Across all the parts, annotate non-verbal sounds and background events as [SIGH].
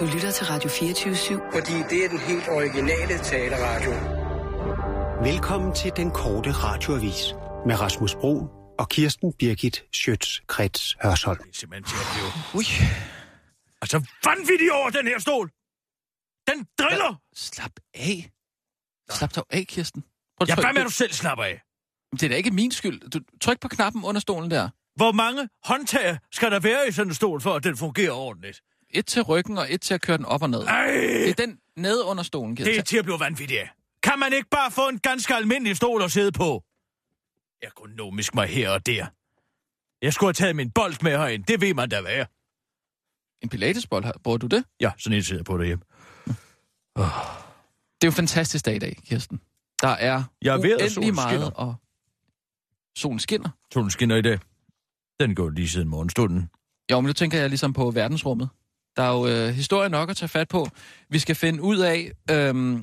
Du lytter til Radio 24-7. Fordi det er den helt originale taleradio. Velkommen til den korte radioavis med Rasmus Bro og Kirsten Birgit Schøtz-Krets Hørsholm. Det er simpelthen til at blive... Ui. Altså, vanvittig over den her stol! Den driller! Hva? Slap af. Slap dog af, Kirsten. Prøv at Ja, hvad med, på- du selv slapper af? Det er da ikke min skyld. Du, tryk på knappen under stolen der. Hvor mange håndtag skal der være i sådan en stol, for at den fungerer ordentligt? Et til ryggen og et til at køre den op og ned. Ej, Det er den nede under stolen, Kirsten. det er til at blive vanvittig af. Kan man ikke bare få en ganske almindelig stol at sidde på? Ergonomisk mig her og der. Jeg skulle have taget min bold med herind. Det ved man da hvad er. En pilatesbold, bruger du det? Ja, sådan en sidder på derhjemme. Det er jo en fantastisk dag i dag, Kirsten. Der er Jeg ved, at solen meget, skinner. og solen skinner. Solen skinner i dag. Den går lige siden morgenstunden. Jo, men nu tænker jeg ligesom på verdensrummet. Der er jo øh, historie nok at tage fat på. Vi skal finde ud af, øh,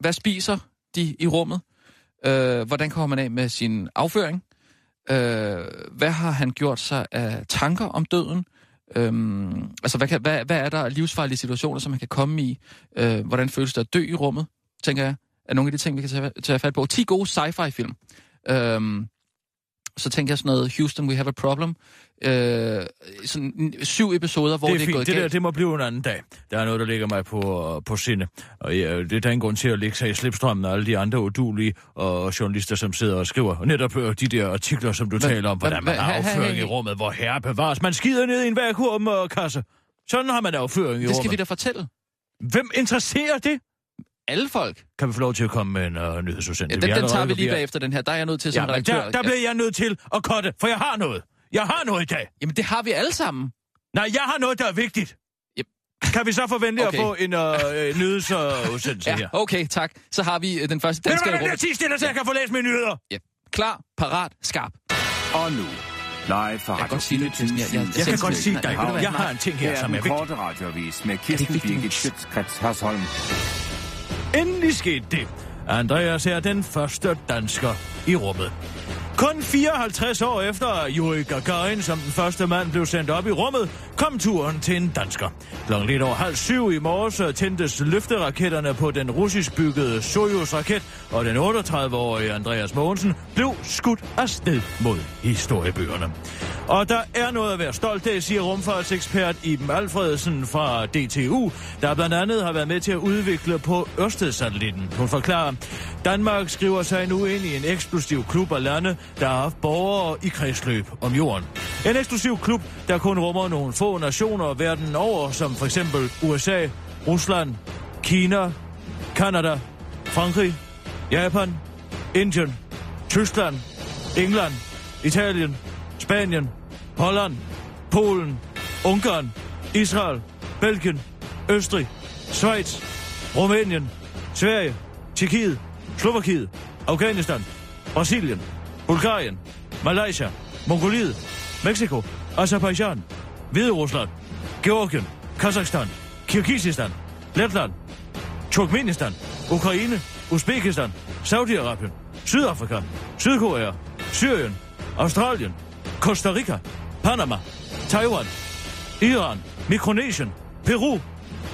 hvad spiser de i rummet? Øh, hvordan kommer man af med sin afføring? Øh, hvad har han gjort sig af tanker om døden? Øhm, altså, hvad, kan, hvad, hvad er der livsfarlige situationer, som man kan komme i? Øh, hvordan føles det at dø i rummet, tænker jeg, er nogle af de ting, vi kan tage, tage fat på. 10 gode sci-fi-film. Øhm, så tænker jeg sådan noget, Houston, we have a problem. Øh, sådan syv episoder, hvor det er, det er, fint. gået det der, galt. det må blive en anden dag. Der er noget, der ligger mig på, på sinde. Og ja, det er der ingen grund til at lægge sig i slipstrømmen af alle de andre udulige og journalister, som sidder og skriver netop øh, de der artikler, som du Hvad- taler om, hvordan hvad- man har afføring i rummet, hvor herre bevares. Man skider ned i en vakuum og kasse. Sådan har man afføring i Det skal vi rummet. da fortælle. Hvem interesserer det? Alle folk. Kan vi få lov til at komme med en uh, nyhedsudsendelse? Ja, den, den tager vi lige bagefter den her. Der er jeg nødt til Ja, som men redaktør. der, der bliver jeg nødt til at cutte, for jeg har noget. Jeg har noget i dag. Jamen, det har vi alle sammen. Nej, jeg har noget, der er vigtigt. Yep. Kan vi så forvente Okay. at få en uh, nyhedsudsendelse [LAUGHS] Ja, her? okay, tak. Så har vi øh, den første Ved du danske hvad, der bliver rummet. 10 stille, så jeg kan få læst mine nyheder? Ja. Klar, parat, skarp. Og nu, live fra Jeg kan godt sige det, Kirsten. Jeg, jeg, Jeg kan godt sige dig, jeg har en ting Her er som er den vigtig. korte radioavis med Kirsten? Birgit Schøtzgrads Hasholm. Endelig skete det. Andreas er den første dansker i rummet. Kun 54 år efter Yuri Gagarin som den første mand blev sendt op i rummet, kom turen til en dansker. Klokken lidt over halv syv i morges øh, tændtes løfteraketterne på den russisk byggede Soyuz-raket, og den 38-årige Andreas Mogensen blev skudt afsted mod historiebøgerne. Og der er noget at være stolt af, siger rumfartsekspert Iben Alfredsen fra DTU, der blandt andet har været med til at udvikle på Ørsted-satellitten. Hun forklarer, Danmark skriver sig nu ind i en eksklusiv klub af lande, der har haft borgere i kredsløb om jorden. En eksklusiv klub, der kun rummer nogle få nationer verden over, som for eksempel USA, Rusland, Kina, Kanada, Frankrig, Japan, Indien, Tyskland, England, Italien, Spanien, Holland, Polen, Ungarn, Israel, Belgien, Østrig, Schweiz, Rumænien, Sverige, Tjekkiet, Slovakiet, Afghanistan, Brasilien, Bulgarien, Malaysia, Mongoliet, Mexico, Azerbaijan, Hvide Rusland, Georgien, Kazakhstan, Kirgisistan, Letland, Turkmenistan, Ukraine, Uzbekistan, Saudi-Arabien, Sydafrika, Sydkorea, Syrien, Australien, Costa Rica, Panama, Taiwan, Iran, Mikronesien, Peru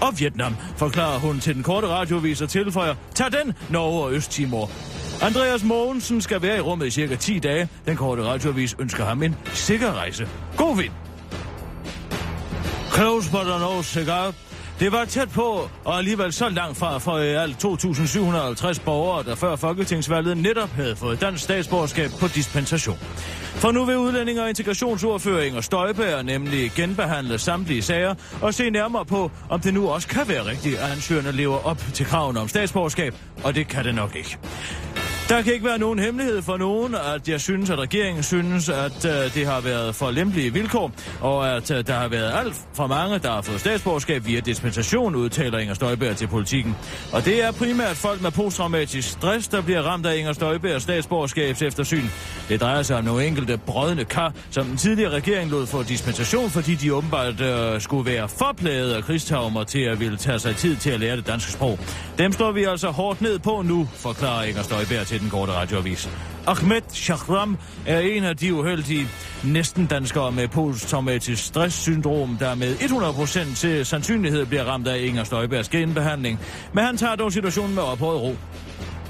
og Vietnam, forklarer hun til den korte radiovis og tilføjer, tag den, Norge og Østtimor. Andreas Mogensen skal være i rummet i cirka 10 dage. Den korte radioavis ønsker ham en sikker rejse. God vind! Close but no cigar. Det var tæt på, og alligevel så langt fra for i alt 2.750 borgere, der før folketingsvalget netop havde fået dansk statsborgerskab på dispensation. For nu vil udlændinge- og integrationsordfører Inger Støjberg nemlig genbehandle samtlige sager og se nærmere på, om det nu også kan være rigtigt, at ansøgerne lever op til kravene om statsborgerskab, og det kan det nok ikke. Der kan ikke være nogen hemmelighed for nogen, at jeg synes, at regeringen synes, at øh, det har været for lempelige vilkår, og at øh, der har været alt for mange, der har fået statsborgerskab via dispensation, udtaler Inger Støjberg til politikken. Og det er primært folk med posttraumatisk stress, der bliver ramt af Inger Støjbergs statsborgerskabs eftersyn. Det drejer sig om nogle enkelte brødne kar, som den tidligere regering lod få dispensation, fordi de åbenbart øh, skulle være forplaget af krigstaumer til at ville tage sig tid til at lære det danske sprog. Dem står vi altså hårdt ned på nu, forklarer Inger Støjberg til til den korte radioavis. Ahmed Shahram er en af de uheldige næsten danskere med posttraumatisk stresssyndrom, der med 100% til sandsynlighed bliver ramt af Inger Støjbergs genbehandling. Men han tager dog situationen med ophøjet ro.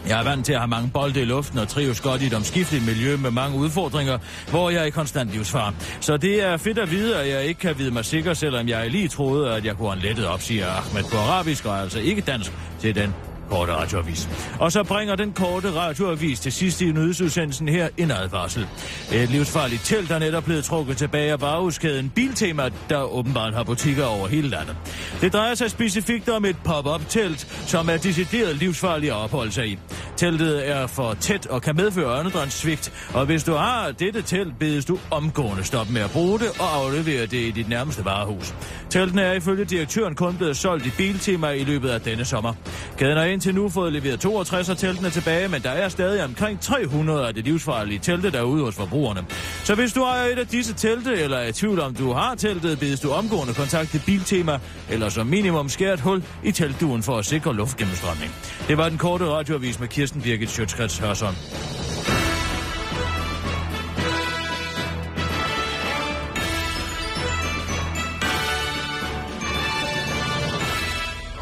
Jeg er vant til at have mange bolde i luften og trives godt i et omskifteligt miljø med mange udfordringer, hvor jeg er i konstant livsfar. Så det er fedt at vide, at jeg ikke kan vide mig sikker, selvom jeg lige troede, at jeg kunne have lettet op, siger Ahmed på arabisk og altså ikke dansk til den korte radioavis. Og så bringer den korte radioavis til sidst i nyhedsudsendelsen her en advarsel. Et livsfarligt telt er netop blevet trukket tilbage af varehuskæden Biltema, der åbenbart har butikker over hele landet. Det drejer sig specifikt om et pop-up-telt, som er decideret livsfarligt at opholde sig i. Teltet er for tæt og kan medføre åndedrætssvigt, og hvis du har dette telt, bedes du omgående stoppe med at bruge det og aflevere det i dit nærmeste varehus. Teltene er ifølge direktøren kun blevet solgt i Biltema i løbet af denne sommer. Kæden har indtil nu fået leveret 62 af teltene tilbage, men der er stadig omkring 300 af det livsfarlige telte derude hos forbrugerne. Så hvis du ejer et af disse telte, eller er i tvivl om du har teltet, bedes du omgående kontakte Biltema, eller som minimum skære et hul i teltduen for at sikre luftgennemstrømning. Det var den korte radioavis med Kirsten Birgit Sjøtskrets Hørsson.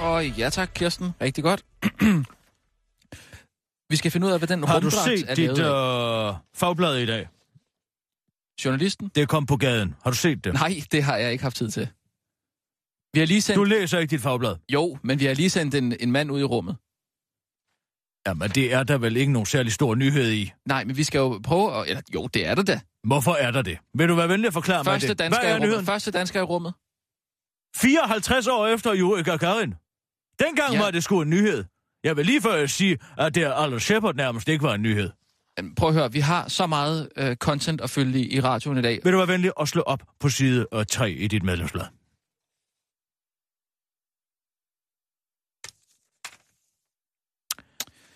Og ja tak, Kirsten. Rigtig godt. [CLEARS THROAT] Vi skal finde ud af, hvad den Har du rumdragt er set dit øh, fagblad i dag? Journalisten? Det kom på gaden. Har du set det? Nej, det har jeg ikke haft tid til. Vi har lige sendt... Du læser ikke dit fagblad? Jo, men vi har lige sendt en, en mand ud i rummet. Jamen, det er der vel ikke nogen særlig stor nyhed i. Nej, men vi skal jo prøve at... Eller, jo, det er det da. Hvorfor er der det? Vil du være venlig at forklare Første mig det? dansker, Hvad er nyheden? Første dansker i rummet. 54 år efter Yuri Gagarin. Dengang Ja. var det sgu en nyhed. Jeg vil lige før sige, at det Aldous Shepard nærmest ikke var en nyhed. Prøv at høre, vi har så meget øh, content at følge i, i radioen i dag. Vil du være venlig at slå op på side øh, 3 i dit medlemsblad?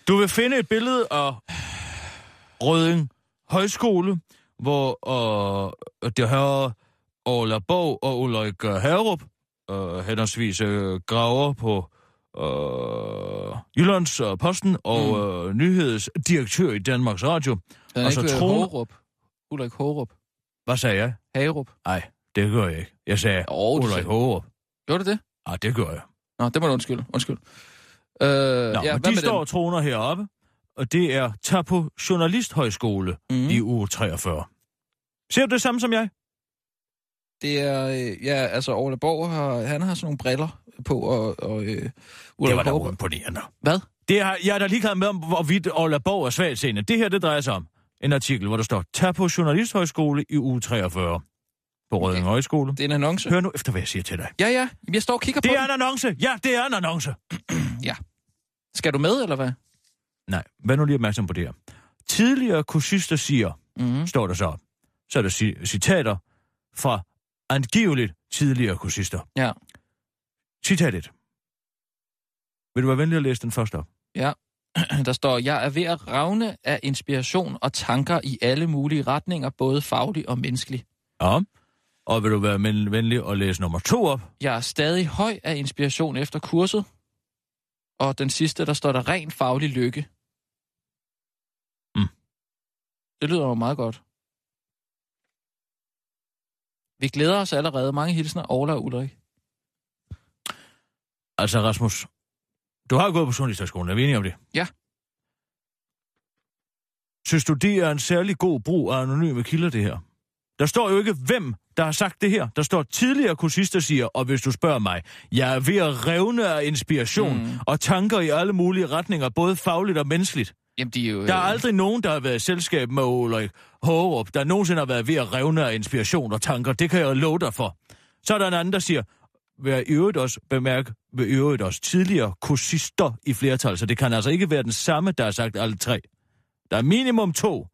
Du vil finde et billede af Røding Højskole, hvor øh, det her Ola Bog og Ulrik øh, Herup, øh, henholdsvis øh, graver på øh, Jyllands øh, Posten og Mm. øh, nyhedsdirektør i Danmarks Radio. Den er Og så ikke øh, Trone- Hårup. Ulrik Hårup. Hvad sagde jeg? Hagerup. Nej, det gør jeg ikke. Jeg sagde du Ulrik sagde- Hårup. Gjorde det det? Ah, det gør jeg. Nå, det må du undskylde. Undskyld. Øh, Nå, ja, men de står og troner heroppe, og det er Tapo Journalisthøjskole dem? mm. I uge 43. Ser du det samme som jeg? Det er, øh, ja, altså Ole Borg har, han har sådan nogle briller på, og, og øh, Det var da uimponerende. Hvad? Det har, jeg er da ligeglad med, om hvorvidt Ola Borg er svagt seende. Det her, det drejer sig om en artikel, hvor der står, tag på Journalisthøjskole i uge 43 på Røding Højskole. Det er en annonce. Hør nu efter, hvad jeg siger til dig. Ja, ja. Jeg står og kigger Det på er en annonce! Ja, det er en annonce! [CLEARS THROAT] den. Skal du med, eller hvad? Nej, vær nu lige opmærksom på det her. Tidligere kursister siger, Mm-hmm. står der så. Så er der ci- citater fra angiveligt tidligere kursister. Ja. Citat 1. Vil du være venlig at læse den først op? [CLEARS THROAT] Der står, jeg er ved at ravne af inspiration og tanker i alle mulige retninger, både faglig og menneskelig. Ja. Og vil du være venlig at læse nummer to op? Jeg er stadig høj af inspiration efter kurset. Og den sidste, der står der ren faglig lykke. Mm. Det lyder jo meget godt. Vi glæder os allerede. Mange hilsner, Ola og Ulrik. Altså, Rasmus, du har gået på Sundhedshøjskolen, er vi enige om det? Ja. Synes du, det er en særlig god brug af anonyme kilder, det her? Der står jo ikke, hvem der har sagt det her. Der står tidligere kursister siger, og hvis du spørger mig, jeg er ved at revne af inspiration Mm. og tanker i alle mulige retninger, både fagligt og menneskeligt. Jamen, de er jo... Der er aldrig nogen, der har været i selskab med Ulrik Hårup, der nogensinde har været ved at revne af inspiration og tanker. Det kan jeg love dig for. Så er der en anden, der siger, vil jeg i øvrigt også bemærke, i øvrigt også tidligere kursister i flertal, så det kan altså ikke være den samme, der har sagt alle tre. Der er minimum to,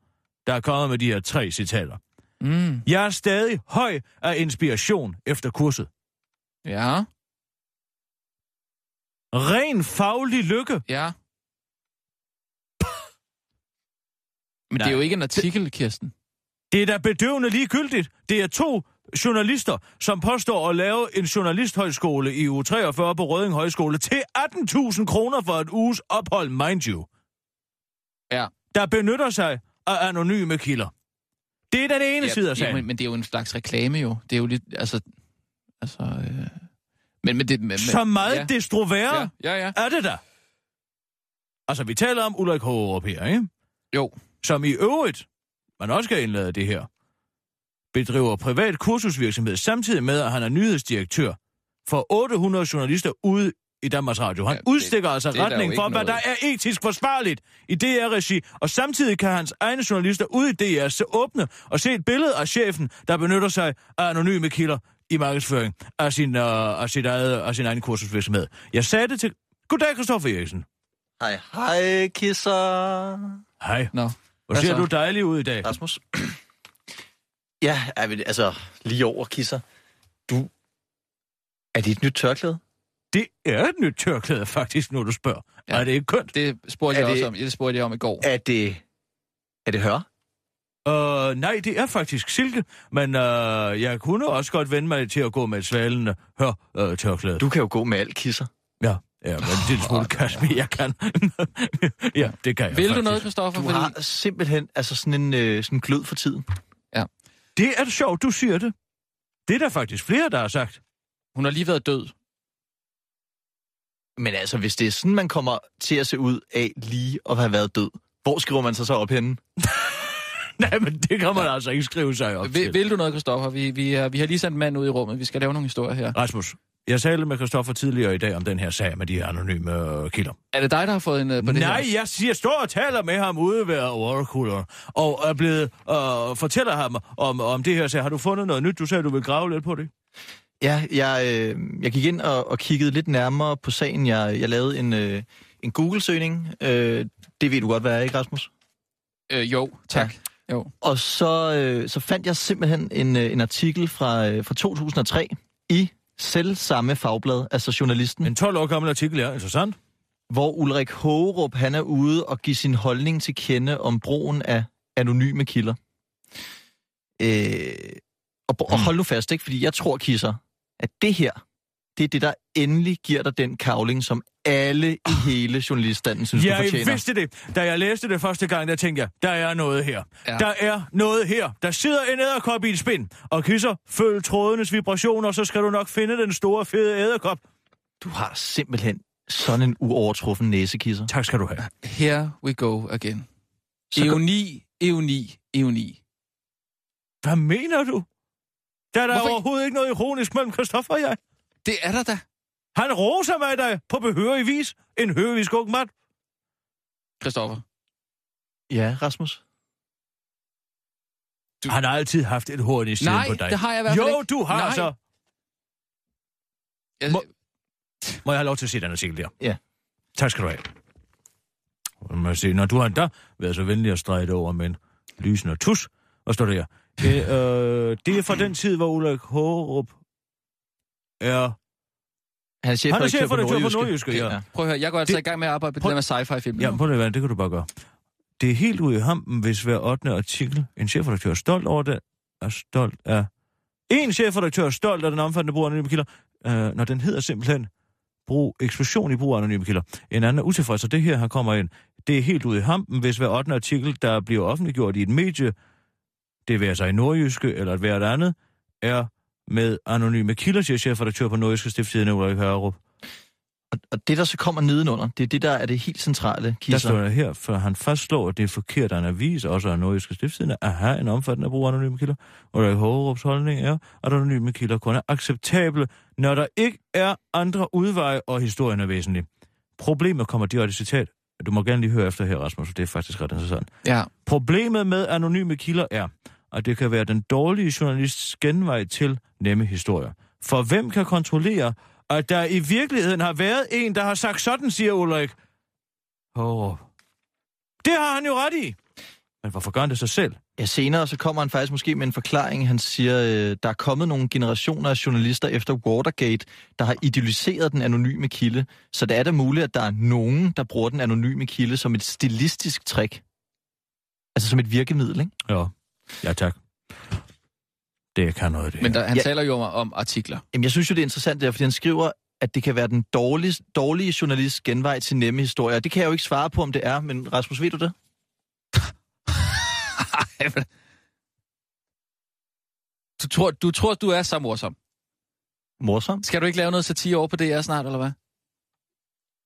der er kommet med de her tre citater. Mm, Jeg er stadig høj af inspiration efter kurset. ja, Ren faglig lykke. ja. Men Nej. det er jo ikke en artikel, Kirsten. Det er da bedøvende ligegyldigt. Det er to journalister, som påstår at lave en journalisthøjskole i uge 43 på Røding Højskole til 18.000 kroner for et uges ophold, mind you. Ja. der benytter sig af anonyme kilder. Det er den ene ja, side af ja, sagen. men, men det er jo en slags reklame jo. Det er jo lidt, altså... altså øh... Men, men det... Men, Så meget ja. ja. desto værre Ja, ja, ja. er det da. Altså, vi taler om Ulrik Hågerup her, ikke? Jo. Som i øvrigt, man også skal indlade det her, bedriver privat kursusvirksomhed, samtidig med, at han er nyhedsdirektør for 800 journalister ude i Danmarks Radio. Han Ja, det- udstikker altså det retning for, hvad der er etisk forsvarligt i DR-regi, og samtidig kan hans egne journalister ude i DR se åbne og se et billede af chefen, der benytter sig af anonyme kilder i markedsføring af sin, uh, af sit eget, af sin egen kursusvirksomhed. Jeg sagde det til... Goddag, Kristoffer Eriksen. Hej, hej, kisser. Hej. Nå. Hvor Hvad ser du dejlig ud i dag. Rasmus. Ja, altså, lige over, kisser. Du, er det et nyt tørklæde? Det er et nyt tørklæde, faktisk, når du spørger. Ja. Er det ikke kønt? Det spurgte Er jeg det- også om. Det spurgte jeg om i går. Er det, er det hør? Uh, nej, det er faktisk silke, men uh, jeg kunne også godt vende mig til at gå med et svalende hør uh, tørklæde. Du kan jo gå med alt, kisser. Ja, ja, men det er en smule kasmi, jeg kan. [LAUGHS] ja, det kan jeg Vil du faktisk. noget, Kristoffer? Du har simpelthen altså sådan en øh, sådan glød for tiden. Det er sjovt, du siger det. Det er der faktisk flere, der har sagt. Hun har lige været død. Men altså, hvis det er sådan, man kommer til at se ud af lige at have været død, hvor skriver man sig så op henne? [LAUGHS] Nej, men det kan man ja. altså ikke skrive sig op Vil, til. vil du noget, Kristoffer? Vi, vi, er, vi har lige sendt en mand ud i rummet. Vi skal lave nogle historier her. Rasmus, jeg talte med Christoffer tidligere i dag om den her sag med de her anonyme øh, kilder. Er det dig, der har fået en uh, på det Nej, her? jeg siger, står og taler med ham ude ved Oracle, og er blevet, øh, fortæller ham om, om det her sag. Har du fundet noget nyt? Du sagde, du vil grave lidt på det. Ja, jeg, øh, jeg gik ind og, og kiggede lidt nærmere på sagen. Jeg, jeg lavede en, øh, en Google-søgning. Øh, det ved du godt, hvad er, ikke Rasmus? Øh, jo, tak. Ja. Jo. Og så, øh, så fandt jeg simpelthen en, øh, en artikel fra, øh, fra 2003 i selv samme fagblad, altså journalisten, En 12 år gammel artikel, ja, interessant. hvor Ulrik Hågerup, han er ude og give sin holdning til kende om brugen af anonyme kilder. Øh, og, og hold nu fast, ikke? fordi jeg tror, Kisser, at det her, det er det, der endelig giver dig den kavling, som alle i hele journaliststanden synes, du Jeg fortjener. vidste det. Da jeg læste det første gang, der tænkte jeg, der er noget her. Ja. Ja. Der er noget her. Der sidder en æderkop i et spind. Og kisser, følg trådenes vibrationer, så skal du nok finde den store, fede æderkop. Du har simpelthen sådan en uovertruffen næsekisser. Tak skal du have. Here we go again. Så Euni, euni, euni. Hvad mener du? Der er der Hvorfor overhovedet ikke noget ironisk mellem Christoffer og jeg. Det er der da. Han roser mig da på behørig vis. En hørig ung mand. Christoffer. Ja, Rasmus? Du... Han har altid haft et horn i siden Nej, på dig. det har jeg i hvert fald Jo, ikke. du har Nej. så. Jeg, Må- Må jeg have lov til at se den artikel der? Ja. Tak skal du have. Må jeg se, når du har da været så venlig at strege det over med en lysende tus. Hvad står der her? Det, øh, det er fra den tid, hvor Ulrik Hårup er... Han er chefredaktør, chefredaktør på Nordjyske, ja. Prøv at høre, jeg går altså Det- i gang med at arbejde på Prøv- det der med sci-fi-film. Ja, på det, hvad, det kan du bare gøre. Det er helt ude i hampen, hvis hver 8. artikel, en chefredaktør er stolt over det, er stolt af... En chefredaktør er stolt af den omfattende brug af anonyme kilder, øh, når den hedder simpelthen brug, eksplosion i brug af anonyme kilder. En anden er utilfreds, og det her, her kommer ind. Det er helt ude i hampen, hvis hver 8. artikel, der bliver offentliggjort i et medie, det vil sig i Nordjyske eller et hvert andet, er med anonyme kilder, siger chefredaktør på Nordjyske Stifttidende Ulrik Hørup. Og, og det, der så kommer nedenunder, det er det, der er det helt centrale, Der Kisser. står der her, for han fastslår, at det er forkert, at en avis, også af Nordjyske Stiftstidende, at have en omfattende brug af anonyme kilder. Og der Hågerups holdning er, at anonyme kilder kun er acceptable, når der ikke er andre udveje, og historien er væsentlig. Problemet kommer direkte citat. Du må gerne lige høre efter her, Rasmus, for det er faktisk ret interessant. ja. Problemet med anonyme kilder er, at det kan være den dårlige journalists genvej til nemme historier. For hvem kan kontrollere, at der i virkeligheden har været en, der har sagt sådan, siger Ulrik. Åh, det har han jo ret i. Men hvorfor gør han det sig selv? Ja, senere så kommer han faktisk måske med en forklaring. Han siger, øh, der er kommet nogle generationer af journalister efter Watergate, der har idealiseret den anonyme kilde. Så det er da muligt, at der er nogen, der bruger den anonyme kilde som et stilistisk trick. Altså som et virkemiddel, ikke? Ja, ja tak. Det kan noget, det Men her. der, han Ja. taler jo om, om artikler. Jamen, jeg synes jo, det er interessant der, fordi han skriver, at det kan være den dårlige, dårlige journalist genvej til nemme historier. Det kan jeg jo ikke svare på, om det er, men Rasmus, ved du det? [LAUGHS] Du tror, du tror, du er så morsom. Morsom. Skal du ikke lave noget satire over på DR snart, eller hvad?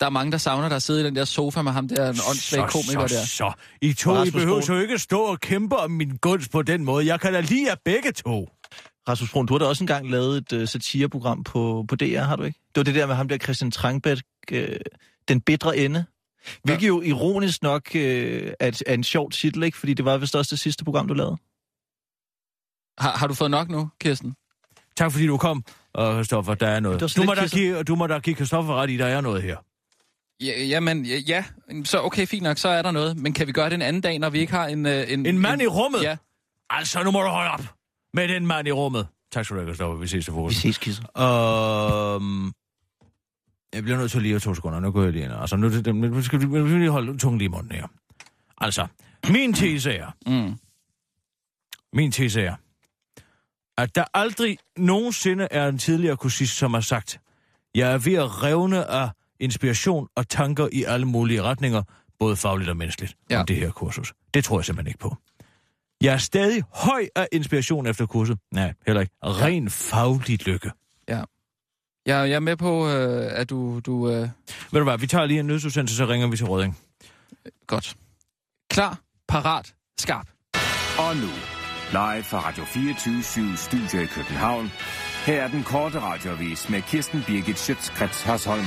Der er mange, der savner dig at sidde i den der sofa med ham der, en åndssvag komiker så, der. så. I to, I behøver jo ikke stå og kæmpe om min gunst på den måde. Jeg kan da lide jer begge to. Rasmus Brun, du har da også engang lavet et uh, satireprogram på, på DR, har du ikke? Det var det der med ham der Christian Trangbæk, uh, Den Bedre Ende. Hvilket jo ironisk nok uh, er, er en sjov titel, ikke? Fordi det var vist også det sidste program, du lavede. Har, har du fået nok nu, Kirsten? Tak fordi du kom, og Christoffer, der er noget. Du må, da give, du må da give Christoffer ret i, der er noget her. Ja, jamen, ja, ja, så okay, fint nok, så er der noget. Men kan vi gøre det en anden dag, når vi ikke har en... øh, En, En mand i rummet? Ja. Altså, nu må du holde op med den mand i rummet. Tak skal du have, Christoffer. Vi ses til Vi fokus. ses, Kisser. Øhm, jeg bliver nødt til lige at to sekunder. Nu går jeg lige ind. Altså, nu, nu, skal vi nu skal vi lige holde tungen lige i munden her. Altså, min tese er, Mm. min tese er, at der aldrig nogensinde er en tidligere kursist, som har sagt, jeg er ved at revne af inspiration og tanker i alle mulige retninger, både fagligt og menneskeligt, ja. Om det her kursus. Det tror jeg simpelthen ikke på. Jeg er stadig høj af inspiration efter kurset. Nej, heller ikke. Ren fagligt lykke. Ja. Jeg, jeg er med på, øh, at du... du øh, Ved du hvad, vi tager lige en nødsudsendelse, så ringer vi til Rødding. godt. Klar, parat, skarp. Og nu, live fra Radio 24 Studio i København. Her er den korte radiovis med Kirsten Birgit Schøtzgrads Hasholm.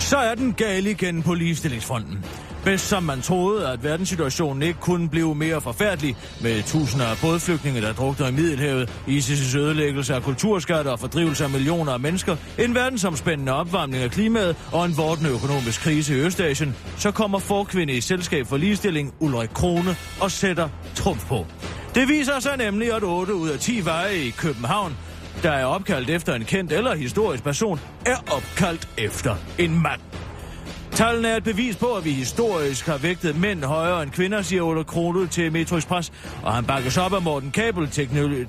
Så er den gal igen på ligestillingsfronten. Bedst som man troede, at verdenssituationen ikke kunne blive mere forfærdelig, med tusinder af bådflygtninge, der drukner i Middelhavet, ISIS' ødelæggelse af kulturskatter og fordrivelse af millioner af mennesker, en verdensomspændende opvarmning af klimaet og en vortende økonomisk krise i Østasien, så kommer forkvinde i Selskab for Ligestilling Ulrik Krone og sætter trumf på. Det viser sig nemlig, at 8 ud af 10 veje i København, der er opkaldt efter en kendt eller historisk person, er opkaldt efter en mand. Tallene er et bevis på, at vi historisk har vægtet mænd højere end kvinder, siger Ole Krone til Metro Express, og han bakkes op af Morten Kabel,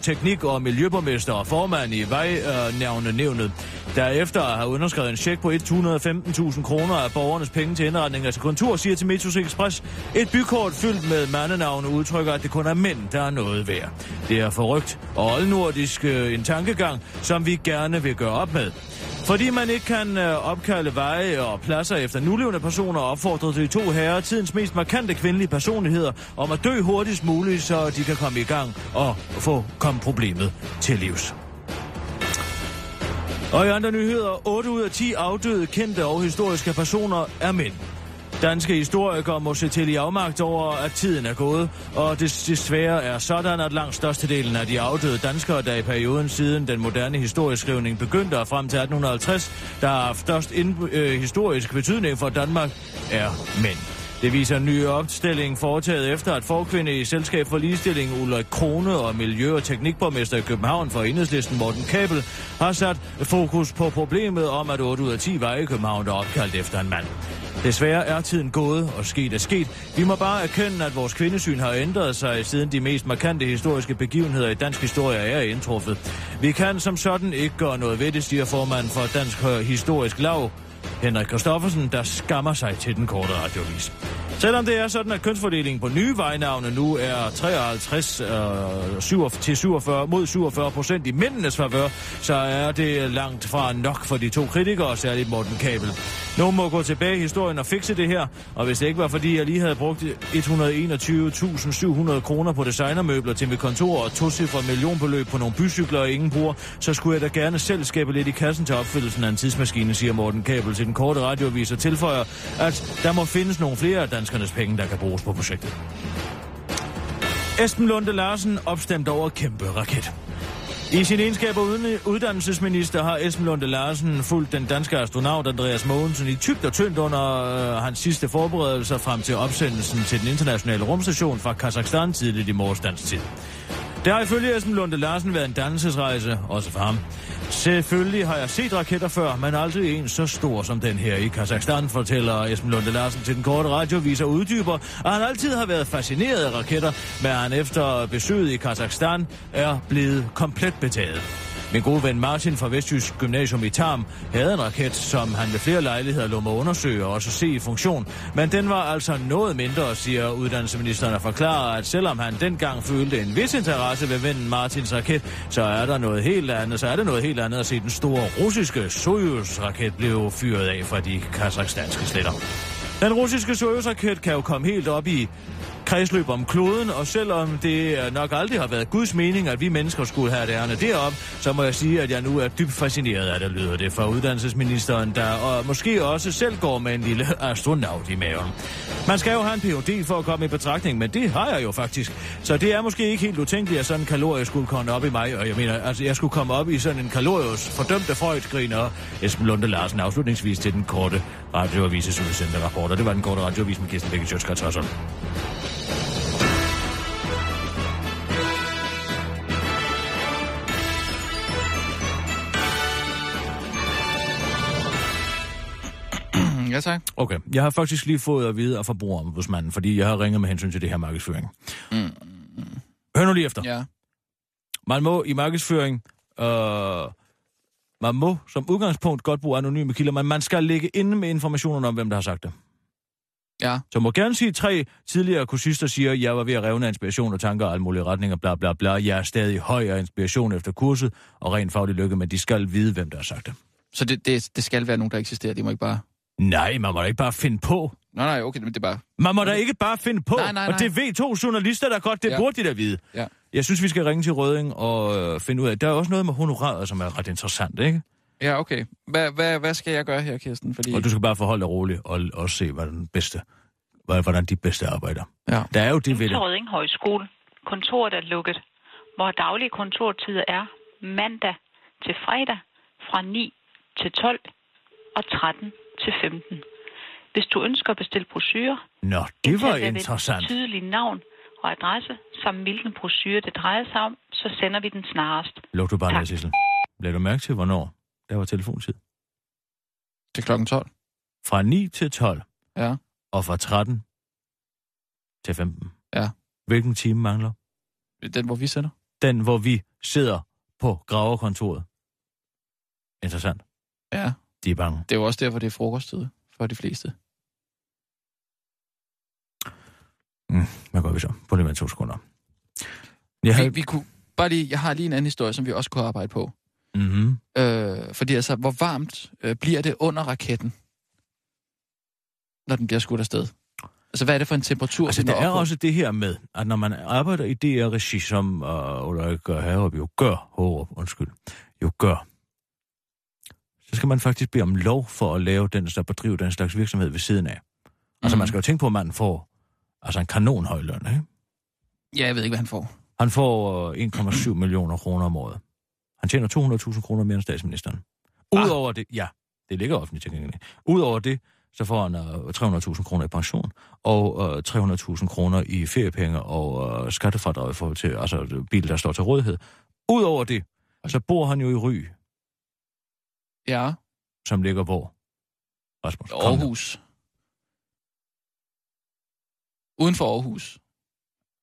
teknik- og miljøborgmester og formand i vejnævne nævnet. Derefter har underskrevet en check på 115.000 kroner af borgernes penge til indretning af kontor, siger til Metro Express, et bykort fyldt med mandenavne udtrykker, at det kun er mænd, der er noget værd. Det er forrygt og oldnordisk øh, en tankegang, som vi gerne vil gøre op med. Fordi man ikke kan øh, opkalde veje og pladser efter nulevende personer, opfordrede de to herrer tidens mest markante kvindelige personligheder om at dø hurtigst muligt, så de kan komme i gang og få komme problemet til livs. Og i andre nyheder, 8 ud af 10 afdøde, kendte og historiske personer er mænd. Danske historikere må se til i afmagt over, at tiden er gået, og det desværre er sådan, at langt størstedelen af de afdøde danskere, der i perioden siden den moderne historieskrivning begyndte og frem til 1850, der har haft størst ind, øh, historisk betydning for Danmark, er mænd. Det viser en ny opstilling foretaget efter, at forkvinde i Selskab for Ligestilling Ulrik Krone og Miljø- og Teknikborgmester i København for Enhedslisten Morten Kabel har sat fokus på problemet om, at 8 ud af 10 veje i København er opkaldt efter en mand. Desværre er tiden gået, og sket er sket. Vi må bare erkende, at vores kvindesyn har ændret sig, siden de mest markante historiske begivenheder i dansk historie er indtruffet. Vi kan som sådan ikke gøre noget ved det, siger formanden for Dansk Historisk Lav, Henrik Kristoffersen, der skammer sig til den korte radiovis. Selvom det er sådan, at kønsfordelingen på nye vejnavne nu er 53 øh, 47, til 47 mod 47 procent i mændenes favør, så er det langt fra nok for de to kritikere, særligt Morten Kabel. Nogen må gå tilbage i historien og fikse det her, og hvis det ikke var fordi, jeg lige havde brugt 121.700 kroner på designermøbler til mit kontor og to cifre millionbeløb på nogle bycykler, og ingen bruger, så skulle jeg da gerne selv skabe lidt i kassen til opfyldelsen af en tidsmaskine, siger Morten Kabel til den korte radioavis og tilføjer, at der må findes nogle flere der danskernes penge, der kan bruges på projektet. Esben Lunde Larsen opstemt over kæmpe raket. I sin egenskab af uden- uddannelsesminister har Esben Lunde Larsen fulgt den danske astronaut Andreas Mogensen i tygt og tyndt under øh, hans sidste forberedelser frem til opsendelsen til den internationale rumstation fra Kazakhstan tidligt i morges dansk tid. Det har ifølge Esben Lunde Larsen været en dannelsesrejse, også for ham. Selvfølgelig har jeg set raketter før, men aldrig en så stor som den her i Kazakhstan, fortæller Esben Lunde Larsen til den korte radiovis og uddyber, at han altid har været fascineret af raketter, men han efter besøget i Kazakhstan er blevet komplet betaget. Min gode ven Martin fra Vestjysk Gymnasium i Tarm havde en raket, som han ved flere lejligheder lå mig undersøge og også se i funktion. Men den var altså noget mindre, siger uddannelsesministeren og forklarer, at selvom han dengang følte en vis interesse ved vennen Martins raket, så er der noget helt andet, så er det noget helt andet at se den store russiske Soyuz-raket blev fyret af fra de kazakhstanske sletter. Den russiske Soyuz-raket kan jo komme helt op i kredsløb om kloden, og selvom det nok aldrig har været Guds mening, at vi mennesker skulle have det ærne derop, så må jeg sige, at jeg nu er dybt fascineret af det, lyder det fra uddannelsesministeren, der og måske også selv går med en lille astronaut i maven. Man skal jo have en Ph.D. for at komme i betragtning, men det har jeg jo faktisk. Så det er måske ikke helt utænkeligt, at sådan en kalorie skulle komme op i mig, og jeg mener, altså jeg skulle komme op i sådan en kalorius fordømte Freud-griner Esben Lunde Larsen afslutningsvis til den korte radioavises udsendte rapport, og det var den korte radioavis med Kirsten Bække Sjøtskrets [CLEARS THROAT] Ja, tak. Okay, jeg har faktisk lige fået at vide af forbrugerombudsmanden, fordi jeg har ringet med hensyn til det her markedsføring. Mm. Hør nu lige efter. Ja. Man må i markedsføring, øh, man må som udgangspunkt godt bruge anonyme kilder, men man skal lægge inde med informationen om, hvem der har sagt det. Ja. Så må gerne sige, tre tidligere kursister siger, jeg var ved at revne inspiration og tanker og alle mulige retninger, bla bla bla. Jeg er stadig høj af inspiration efter kurset og rent faglig lykke, men de skal vide, hvem der har sagt det. Så det, det, det skal være nogen, der eksisterer. De må ikke bare... Nej, man må da ikke bare finde på. Nej, nej, okay, men det er bare... Man må da ikke bare finde på. Nej, nej, nej. Og det ved to journalister, der godt, det ja. burde de da vide. Ja. Jeg synes, vi skal ringe til Røding og øh, finde ud af, der er også noget med honoraret, som er ret interessant, ikke? Ja, okay. Hvad, hvad, hvad skal jeg gøre her, Kirsten? Fordi... Og du skal bare forholde dig roligt og, og se, hvordan, den bedste, hvordan hvordan de bedste arbejder. Ja. Der er jo det ved til det. Rødding Højskole. Kontoret er lukket, hvor daglige kontortider er mandag til fredag fra 9 til 12 og 13 til 15. Hvis du ønsker at bestille brochurer, Nå, det var interessant. tydelig navn og adresse, samt hvilken brochure det drejer sig om, så sender vi den snarest. Luk du bare Tak. Sissel. Lad du mærke til, hvornår der var telefontid? Til klokken 12. Fra 9 til 12, Ja. og fra 13 til 15. Ja. Hvilken time mangler? Den, hvor vi sender. Den, hvor vi sidder på graverkontoret. Interessant. Ja. De er bange. Det er jo også derfor, det er frokosttid for de fleste. Mm, vi så? På lige med to sekunder. Jeg Vi, havde... vi kunne bare lige, jeg har lige en anden historie, som vi også kunne arbejde på. Mm-hmm. Øh, fordi altså, hvor varmt øh, bliver det under raketten, når den bliver skudt afsted? Altså, hvad er det for en temperatur, Altså, vi der er på? også det her med, at når man arbejder i DR-regi, som uh, Ulrik Harup jo gør, Harup, undskyld, jo gør, så skal man faktisk bede om lov for at lave den, der bedrive den slags virksomhed ved siden af. Altså, Mhm. man skal jo tænke på, at man får altså en kanonhøj løn, ikke? Ja, jeg ved ikke, hvad han får. Han får øh, 1,7 [CLEARS THROAT] millioner kroner om året. Han tjener 200.000 kroner mere end statsministeren. Udover det, ja, det ligger offentligt tilgængeligt. Udover det, så får han øh, 300.000 kroner i pension, og øh, 300.000 kroner i feriepenge og øh, skattefradrag for til, altså bil, der står til rådighed. Udover det, så bor han jo i Ry, Ja, som ligger hvor? Rasmus. Aarhus. Uden for Aarhus.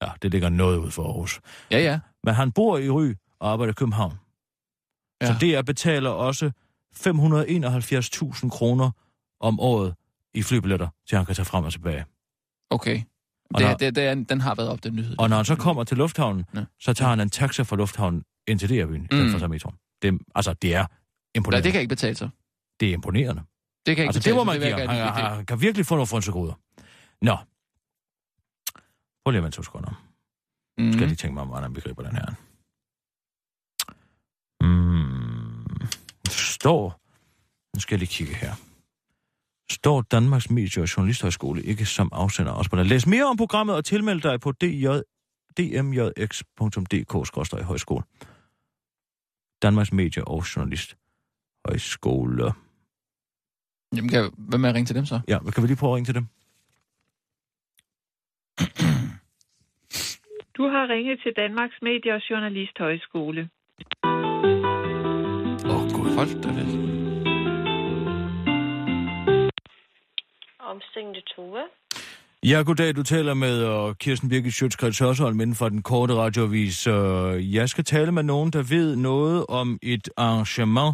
Ja, det ligger noget ud for Aarhus. Ja, ja. Men han bor i Ry og arbejder i København. Ja. Så DR betaler også 571.000 kroner om året i flybilletter, til han kan tage frem og tilbage. Okay. Og Det, når- det, det er, den har været op, den nyhed. Og når han så kommer til lufthavnen, Ja. så tager han en taxa fra lufthavnen ind til DR-byen, Mm. metroen. Det, altså, det er Nej, imponerende. det kan ikke betale sig. det er imponerende. Det kan ikke Altså, betale det må man give Han, han, han kan virkelig få nogle frunsegoder. Nå. Prøv lige at to sekunder. Mm. Skal jeg lige tænke mig om, hvordan vi griber den her. Mm. Står... Nu skal jeg lige kigge her. Står Danmarks Medie- og Journalisthøjskole ikke som afsender også på den. Læs mere om programmet og tilmeld dig på dj, dmjx.dk-højskole. Danmarks Medie- og Journalisthøjskole. Jamen, kan, hvad med at ringe til dem så? Ja, kan vi lige prøve at ringe til dem? Du har ringet til Danmarks Medie- og Journalisthøjskole. Åh, oh, Gud. Hold da. Omstilling til Tove. Ja, goddag. Du taler med uh, Kirsten Birgit Sjøtskreds Hørsholm inden for den korte radioavis. Uh, jeg skal tale med nogen, der ved noget om et arrangement,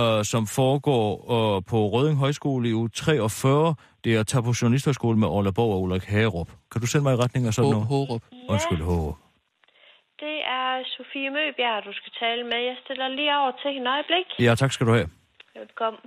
uh, som foregår uh, på Røding Højskole i uge 43. Det er at tage på journalisterskole med Orla Borg og Ulrik Hagerup. Kan du sende mig i retning af sådan noget? Hårup. Undskyld, Hårup. Det er Sofie Møbjerg, du skal tale med. Jeg stiller lige over til hende øjeblik. Ja, tak skal du have. Velkommen.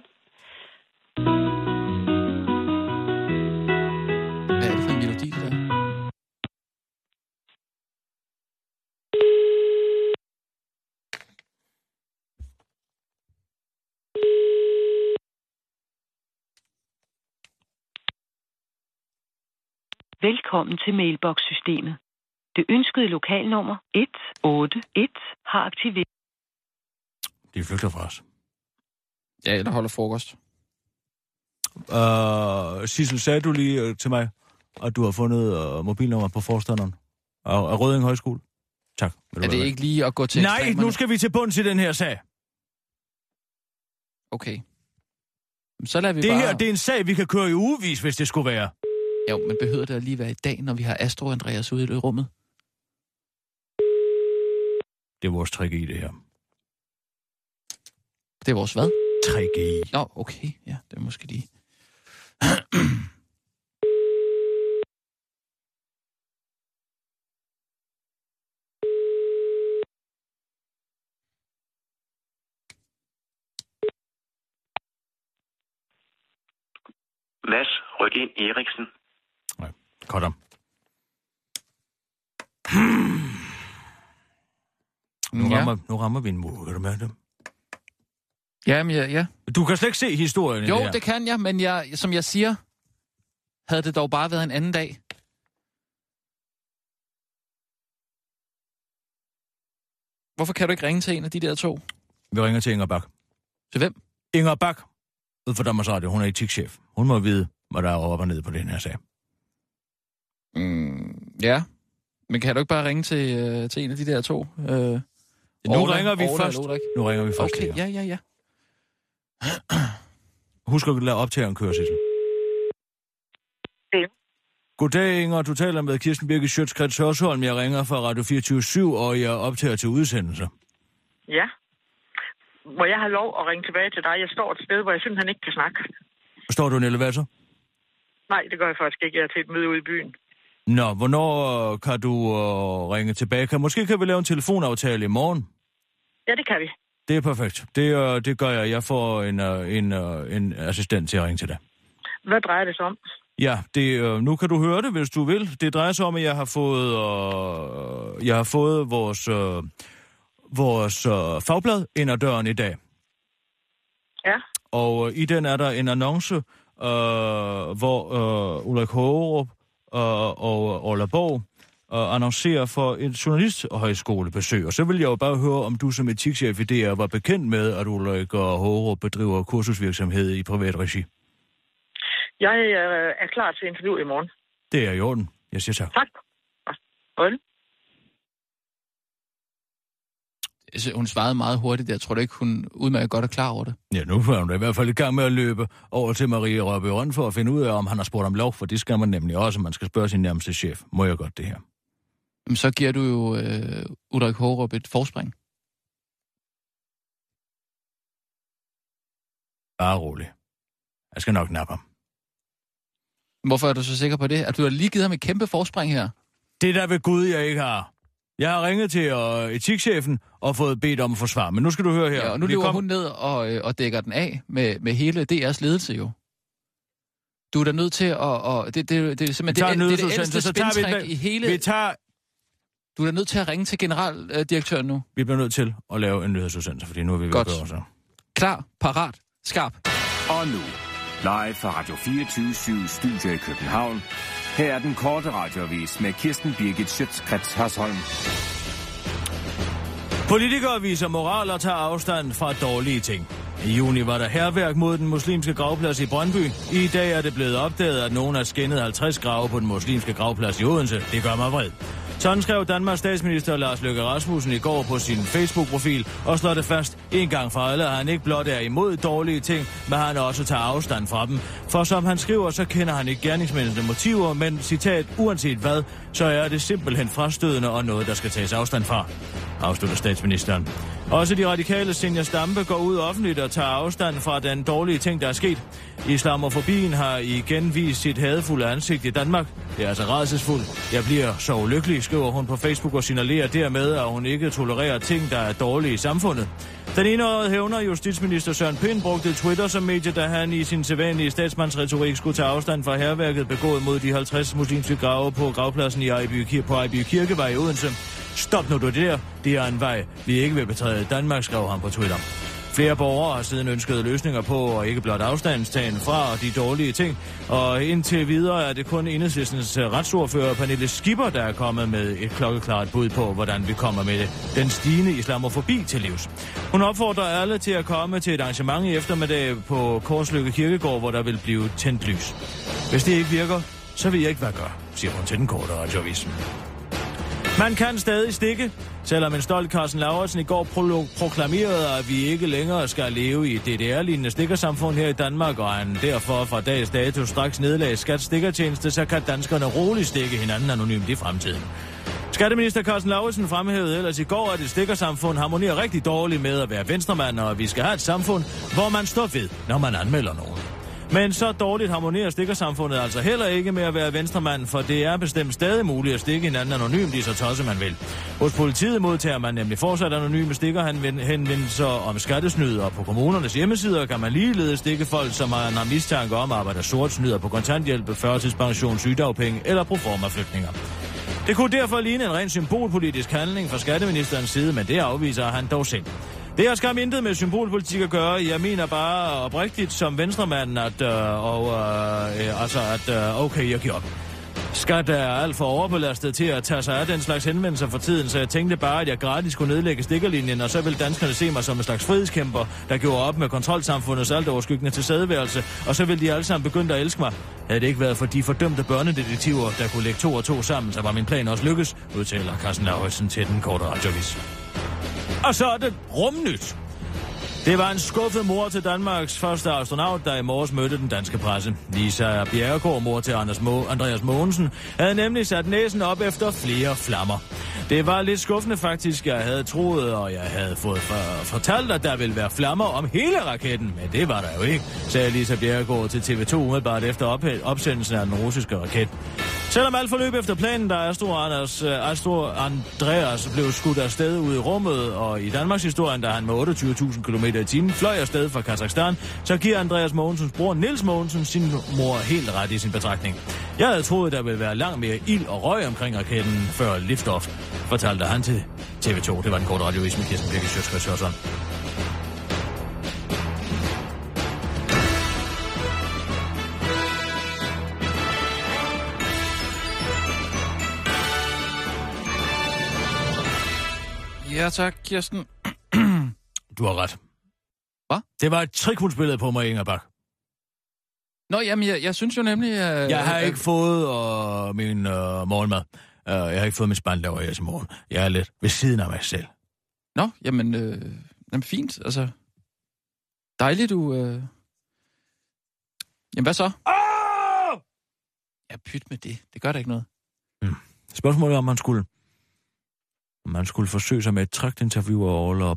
Velkommen til mailbox-systemet. Det ønskede lokalnummer 181 har aktiveret. De flygter fra os. Ja, eller holder frokost. Uh, Sissel, sagde du lige uh, til mig, at du har fundet uh, mobilnummer på forstanderen af, af Røding Højskole? Tak. Vil du Er det ikke lige at gå til Nej, ekstremerne? nu skal vi til bunds i den her sag. Okay. Så lader vi Det bare... her, det er en sag, vi kan køre i ugevis, hvis det skulle være. Jo, men behøver det at lige være i dag, når vi har Astro Andreas ude i rummet? Det er vores trick i det her. Det er vores hvad? Trick i. Nå, okay. Ja, det er måske lige... Mads Ryggen Eriksen. Godt om. Nu, Ja. rammer, nu rammer vi en mur, kan du mærke det? Jamen, ja, ja. Du kan slet ikke se historien Jo, det det kan jeg, men jeg, som jeg siger, havde det dog bare været en anden dag. Hvorfor kan du ikke ringe til en af de der to? Vi ringer til Inger Bak. Til hvem? Inger Bak, ud for Danmarks Radio, hun er etikchef. Hun må vide, hvad der er op og ned på den her sag. Mm, ja. Men kan du ikke bare ringe til, øh, til en af de der to? Øh, Nu Orla- ringer vi Orla først. Ulrik? Nu ringer vi først Okay, ja, ja, ja. [CLEARS THROAT] Husk at lade optageren køre, Sissel. Det. Goddag, Inger. Du taler med Kirsten Birke Sjøtskrets Hørsholm. Jeg ringer fra Radio 24 og jeg optager til udsendelse. Ja. Må jeg have lov at ringe tilbage til dig? Jeg står et sted, hvor jeg simpelthen ikke kan snakke. Står du i en elevator? Nej, det gør jeg faktisk ikke. Jeg er til et møde ude i byen. Nå, hvornår øh, kan du øh, ringe tilbage? Kan, måske kan vi lave en telefonaftale i morgen. Ja, det kan vi. Det er perfekt. Det, øh, det gør jeg. Jeg får en, øh, en, øh, en assistent til at ringe til dig. Hvad drejer det sig om? Ja, det, øh, nu kan du høre det, hvis du vil. Det drejer sig om, at jeg har fået, øh, jeg har fået vores, øh, vores øh, fagblad ind ad døren i dag. Ja. Og øh, i den er der en annonce, øh, hvor øh, Ulrik Hågerup og Borg øh, annoncerer for et journalisthøjskolebesøg. Og så vil jeg jo bare høre, om du som etikchef i DR var bekendt med, at Ulrik og Hågerup bedriver kursusvirksomhed i privat regi. Jeg øh, er klar til interview i morgen. Det er i orden. Jeg siger tak. Tak. Hold. Altså, Hun svarede meget hurtigt. Jeg tror da ikke, hun udmærket godt er klar over det. Ja, nu er hun da i hvert fald i gang med at løbe over til Marie Røbe for at finde ud af, om han har spurgt om lov, for det skal man nemlig også. Man skal spørge sin nærmeste chef. Må jeg godt det her? Jamen, så giver du jo øh, Ulrik Hårup et forspring. Bare rolig. Jeg skal nok nappe ham. Hvorfor er du så sikker på det? At du har lige givet ham et kæmpe forspring her? Det der ved Gud, jeg ikke har. Jeg har ringet til uh, etikchefen og fået bedt om at forsvare. Men nu skal du høre her. Ja, og nu løber kom- hun ned og, øh, og dækker den af med, med hele DR's ledelse jo. Du er da nødt til at... Og det, det, det, det er simpelthen det, det, det, det ældste så tager vi spindtræk i hele... Vi, tager, Du er da nødt til at ringe til generaldirektøren nu. vi bliver nødt til at lave en nyhedsudsendelse, fordi nu er vi ved Godt. at gøre så. Klar, parat, skarp. Og nu, live fra Radio 24 Studio i København. Her er den korte radiovis med Kirsten Birgit Schøtzgrads Hasholm. Politikere viser moral og tager afstand fra dårlige ting. I juni var der herværk mod den muslimske gravplads i Brøndby. I dag er det blevet opdaget, at nogen har skændet 50 grave på den muslimske gravplads i Odense. Det gør mig vred. Sådan skrev Danmarks statsminister Lars Løkke Rasmussen i går på sin Facebook-profil og slår det fast en gang for alle, at han ikke blot er imod dårlige ting, men han også tager afstand fra dem. For som han skriver, så kender han ikke gerningsmændenes motiver, men citat, uanset hvad, så er det simpelthen frastødende og noget, der skal tages afstand fra, afslutter statsministeren. Også de radikale senior Stampe går ud offentligt og tager afstand fra den dårlige ting, der er sket. Islamofobien har igen vist sit hadefulde ansigt i Danmark. Det er altså rædselsfuldt. Jeg bliver så ulykkelig, skriver hun på Facebook og signalerer dermed, at hun ikke tolererer ting, der er dårlige i samfundet. Den enårede hævner justitsminister Søren Pind brugte Twitter som medie, da han i sin sædvanlige statsmandsretorik skulle tage afstand fra herværket begået mod de 50 muslimske grave på gravpladsen i Ejby, på Ejby Kirkevej i Odense. Stop nu du det der. Det er en vej, vi ikke vil betræde Danmark, skrev han på Twitter. Flere borgere har siden ønsket løsninger på og ikke blot afstandstagen fra de dårlige ting. Og indtil videre er det kun enhedslæsens øh, retsordfører Pernille Skipper, der er kommet med et klokkeklart bud på, hvordan vi kommer med det. Den stigende islamofobi til livs. Hun opfordrer alle til at komme til et arrangement i eftermiddag på Korslykke Kirkegård, hvor der vil blive tændt lys. Hvis det ikke virker, så ved jeg ikke, hvad jeg gør, siger hun til den korte radioavisen. Man kan stadig stikke, selvom en stolt Carsten Lauritsen i går pro- proklamerede, at vi ikke længere skal leve i et DDR-lignende stikkersamfund her i Danmark, og han derfor fra dags dato straks nedlagde skat stikkertjeneste, så kan danskerne roligt stikke hinanden anonymt i fremtiden. Skatteminister Carsten Lauritsen fremhævede ellers i går, at et stikkersamfund harmonerer rigtig dårligt med at være venstremand, og at vi skal have et samfund, hvor man står ved, når man anmelder nogen. Men så dårligt harmonerer stikkersamfundet altså heller ikke med at være venstremand, for det er bestemt stadig muligt at stikke hinanden anonymt i så tosset man vil. Hos politiet modtager man nemlig fortsat anonyme stikker henvendelser om skattesnyd, og på kommunernes hjemmesider kan man ligeledes stikke folk, som har mistanke om at arbejde sort snyder på kontanthjælp, førtidspension, sygdagpenge eller proformaflygtninger. Det kunne derfor ligne en ren symbolpolitisk handling fra skatteministerens side, men det afviser han dog selv. Det har skam intet med symbolpolitik at gøre. Jeg mener bare oprigtigt som venstremand, at, øh, og, øh, øh, altså, at øh, okay, jeg giver op. Skat er alt for overbelastet til at tage sig af den slags henvendelser for tiden, så jeg tænkte bare, at jeg gratis kunne nedlægge stikkerlinjen, og så ville danskerne se mig som en slags frihedskæmper, der gjorde op med kontrolsamfundets alt overskyggende til sædeværelse, og så ville de alle sammen begynde at elske mig. Havde det ikke været for de fordømte børnedetektiver, der kunne lægge to og to sammen, så var min plan også lykkes, udtaler Carsten Lauritsen til den korte radiovis. Og så er det rumnyt. Det var en skuffet mor til Danmarks første astronaut, der i morges mødte den danske presse. Lisa Bjerregaard, mor til Anders Mo- Andreas Mogensen, havde nemlig sat næsen op efter flere flammer. Det var lidt skuffende faktisk. Jeg havde troet, og jeg havde fået for- fortalt, at der ville være flammer om hele raketten. Men det var der jo ikke, sagde Lisa Bjerregaard til TV2 umiddelbart efter op- opsendelsen af den russiske raket. Selvom alt forløb efter planen, der Astro, Anders, uh, Astro Andreas blev skudt afsted ud i rummet, og i Danmarks historie, da han med 28.000 km i timen fløj afsted fra Kazakhstan, så giver Andreas Mogensens bror Nils Mogensen sin mor helt ret i sin betragtning. Jeg havde troet, der ville være langt mere ild og røg omkring raketten før liftoff, fortalte han til TV2. Det var den korte radiovis med Kirsten Birgit Sjøtskreds. Ja tak, Kirsten. Du har ret. Hvad? Det var et trikhulsbillede på mig, Inger Bak. Nå, jamen, jeg, jeg synes jo nemlig... Uh, Jeg har ikke fået uh, min uh, morgenmad. Uh, jeg har ikke fået min spandlaver her til morgen. Jeg er lidt ved siden af mig selv. Nå, jamen, øh, jamen fint, altså. Dejligt, du... Øh... Jamen, hvad så? Oh! Ja, pyt med det. Det gør da ikke noget. Spørgsmålet er, om man skulle... Om man skulle forsøge sig med et tragtinterview og Orla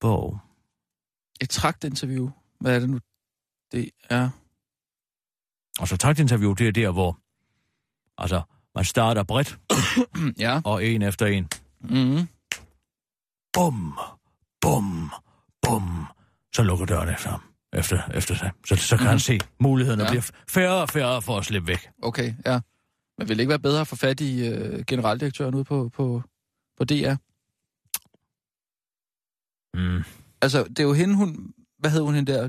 Borg. Et tragtinterview. Hvad er det nu? Det er... Og så tragtinterview, det er der, hvor... Altså, man starter bredt, [COUGHS] ja. og en efter en. Mm-hmm. Bum, bum, bum. Så lukker døren efter ham. Efter, efter sig. Så, så kan mm. han se, mulighederne ja. bliver færre og færre for at slippe væk. Okay, ja. Men vil det ikke være bedre at få fat i øh, generaldirektøren ude på, på, på DR? Mm. Altså, det er jo hende, hun... Hvad hed hun hende der?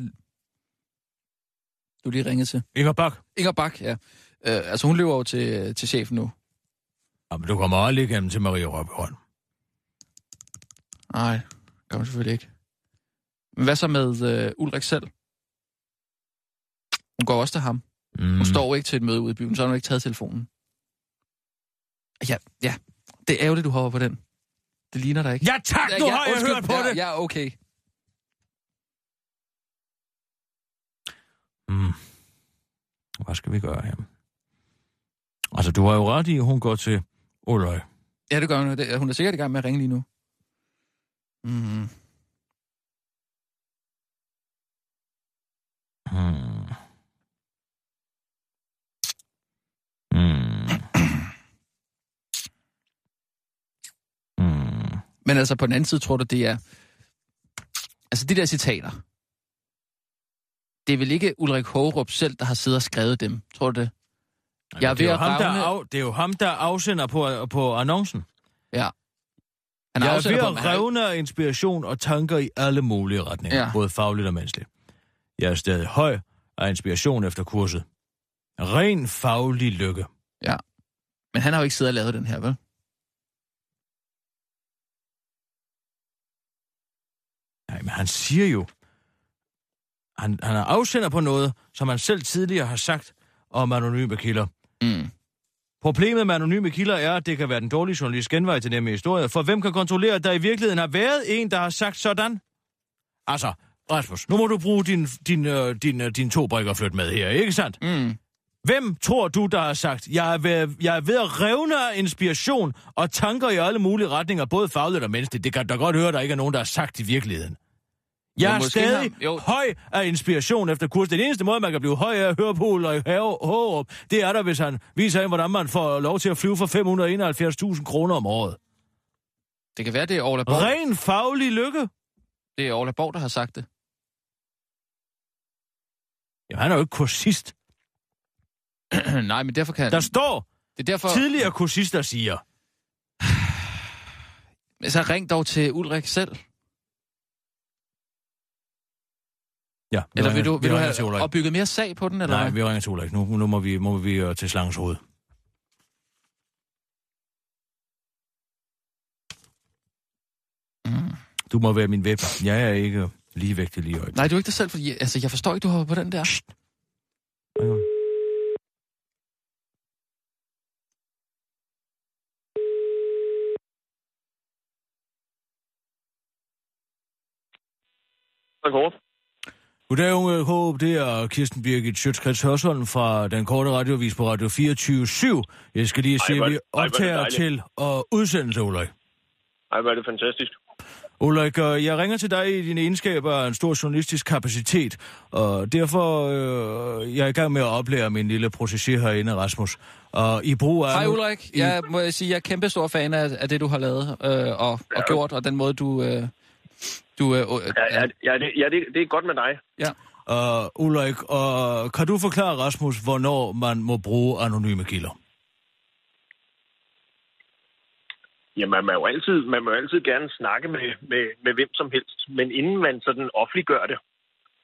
Du lige ringede til. Inger Bak. Inger Bak, ja. Øh, altså, hun løber jo til, til chefen nu. Jamen, du kommer aldrig igennem til Marie Røbhånd. Nej, det gør hun selvfølgelig ikke. Men hvad så med øh, Ulrik selv? Hun går også til ham. Mm. Hun står ikke til et møde ude i byen, så har hun ikke taget telefonen. Ja, ja. Det er ærgerligt, du hopper på den. Det ligner dig ikke. Ja tak, nu har jeg undskyld. hørt på ja, det. Ja, okay. Hvad skal vi gøre her? Altså, du har jo ret i, at hun går til Ulrik. Ja, det gør hun. Hun er sikkert i gang med at ringe lige nu. Mm. Hmm. Hmm. Men altså, på den anden side tror du, det er... Altså, de der citater. Det er vel ikke Ulrik Hågerup selv, der har siddet og skrevet dem, tror du det? Jeg er det, er ham, der af, det er jo ham, der afsender på, på annoncen. Ja. Han jeg er ved på, at revne inspiration og tanker i alle mulige retninger, ja. både fagligt og menneskeligt. Jeg er stadig høj af inspiration efter kurset. Ren faglig lykke. Ja. Men han har jo ikke siddet og lavet den her, vel? Nej, men han siger jo, han, han er afsender på noget, som han selv tidligere har sagt om anonyme kilder. Mm. Problemet med anonyme kilder er, at det kan være den dårlige journalist genvej til nemme historier, for hvem kan kontrollere, at der i virkeligheden har været en, der har sagt sådan? Altså, Rasmus, nu må du bruge din, din, øh, din, øh, din to brikker flyt med her, ikke sandt? Mm. Hvem tror du, der har sagt, jeg er, ved, jeg er ved at revne af inspiration og tanker i alle mulige retninger, både fagligt og menneskeligt? Det kan da godt høre, der ikke er nogen, der har sagt i virkeligheden. Jeg er stadig ham- jo. høj af inspiration efter kurs. Den eneste måde, man kan blive høj af at høre på Ulrik Hårup, det er der, hvis han viser en, hvordan man får lov til at flyve for 571.000 kroner om året. Det kan være, det er Orla Borg. Ren faglig lykke. Det er Orla Borg, der har sagt det. Jamen, han er jo ikke kursist. [CLEARS THROAT] Nej, men derfor kan... Der står Det er derfor... tidligere kursister siger, [SIGHS] Men så ring dog til Ulrik selv. Ja, vi Eller ringer- vil du, vi vil du ringer til have Ulrik. opbygget mere sag på den, eller Nej, vi ringer til Ulrik. Nu, nu må vi, må vi uh, til slangens hoved. Mm. Du må være min web. Jeg er ikke ligevægtig lige i øjeblikket. Nej, du er ikke dig selv, fordi altså, jeg forstår ikke, du hopper på den der. Goddag, unge Håb. Det er Kirsten Birgit Sjøtskrets Hørsholm fra den korte radiovis på Radio 24 /7. Jeg skal lige Ej, sige, hvor at vi ej, er optager dejligt. til at udsendelse, Ulrik. Ej, hvor er det fantastisk. Ulrik, øh, jeg ringer til dig i dine egenskaber af en stor journalistisk kapacitet, og derfor øh, jeg er i gang med at oplære min lille protégé herinde, Rasmus. Og i brug af... Hej Ulrik, I- jeg må sige, jeg er kæmpe stor fan af, af det, du har lavet øh, og, og gjort, og den måde, du... Øh, du øh, øh, Ja, ja, ja, det, ja det, det er godt med dig. ja. Uh, Ulrik, uh, kan du forklare Rasmus, hvornår man må bruge anonyme kilder? Ja, man må jo altid, man må jo altid gerne snakke med, med, med hvem som helst. Men inden man sådan offentliggør det,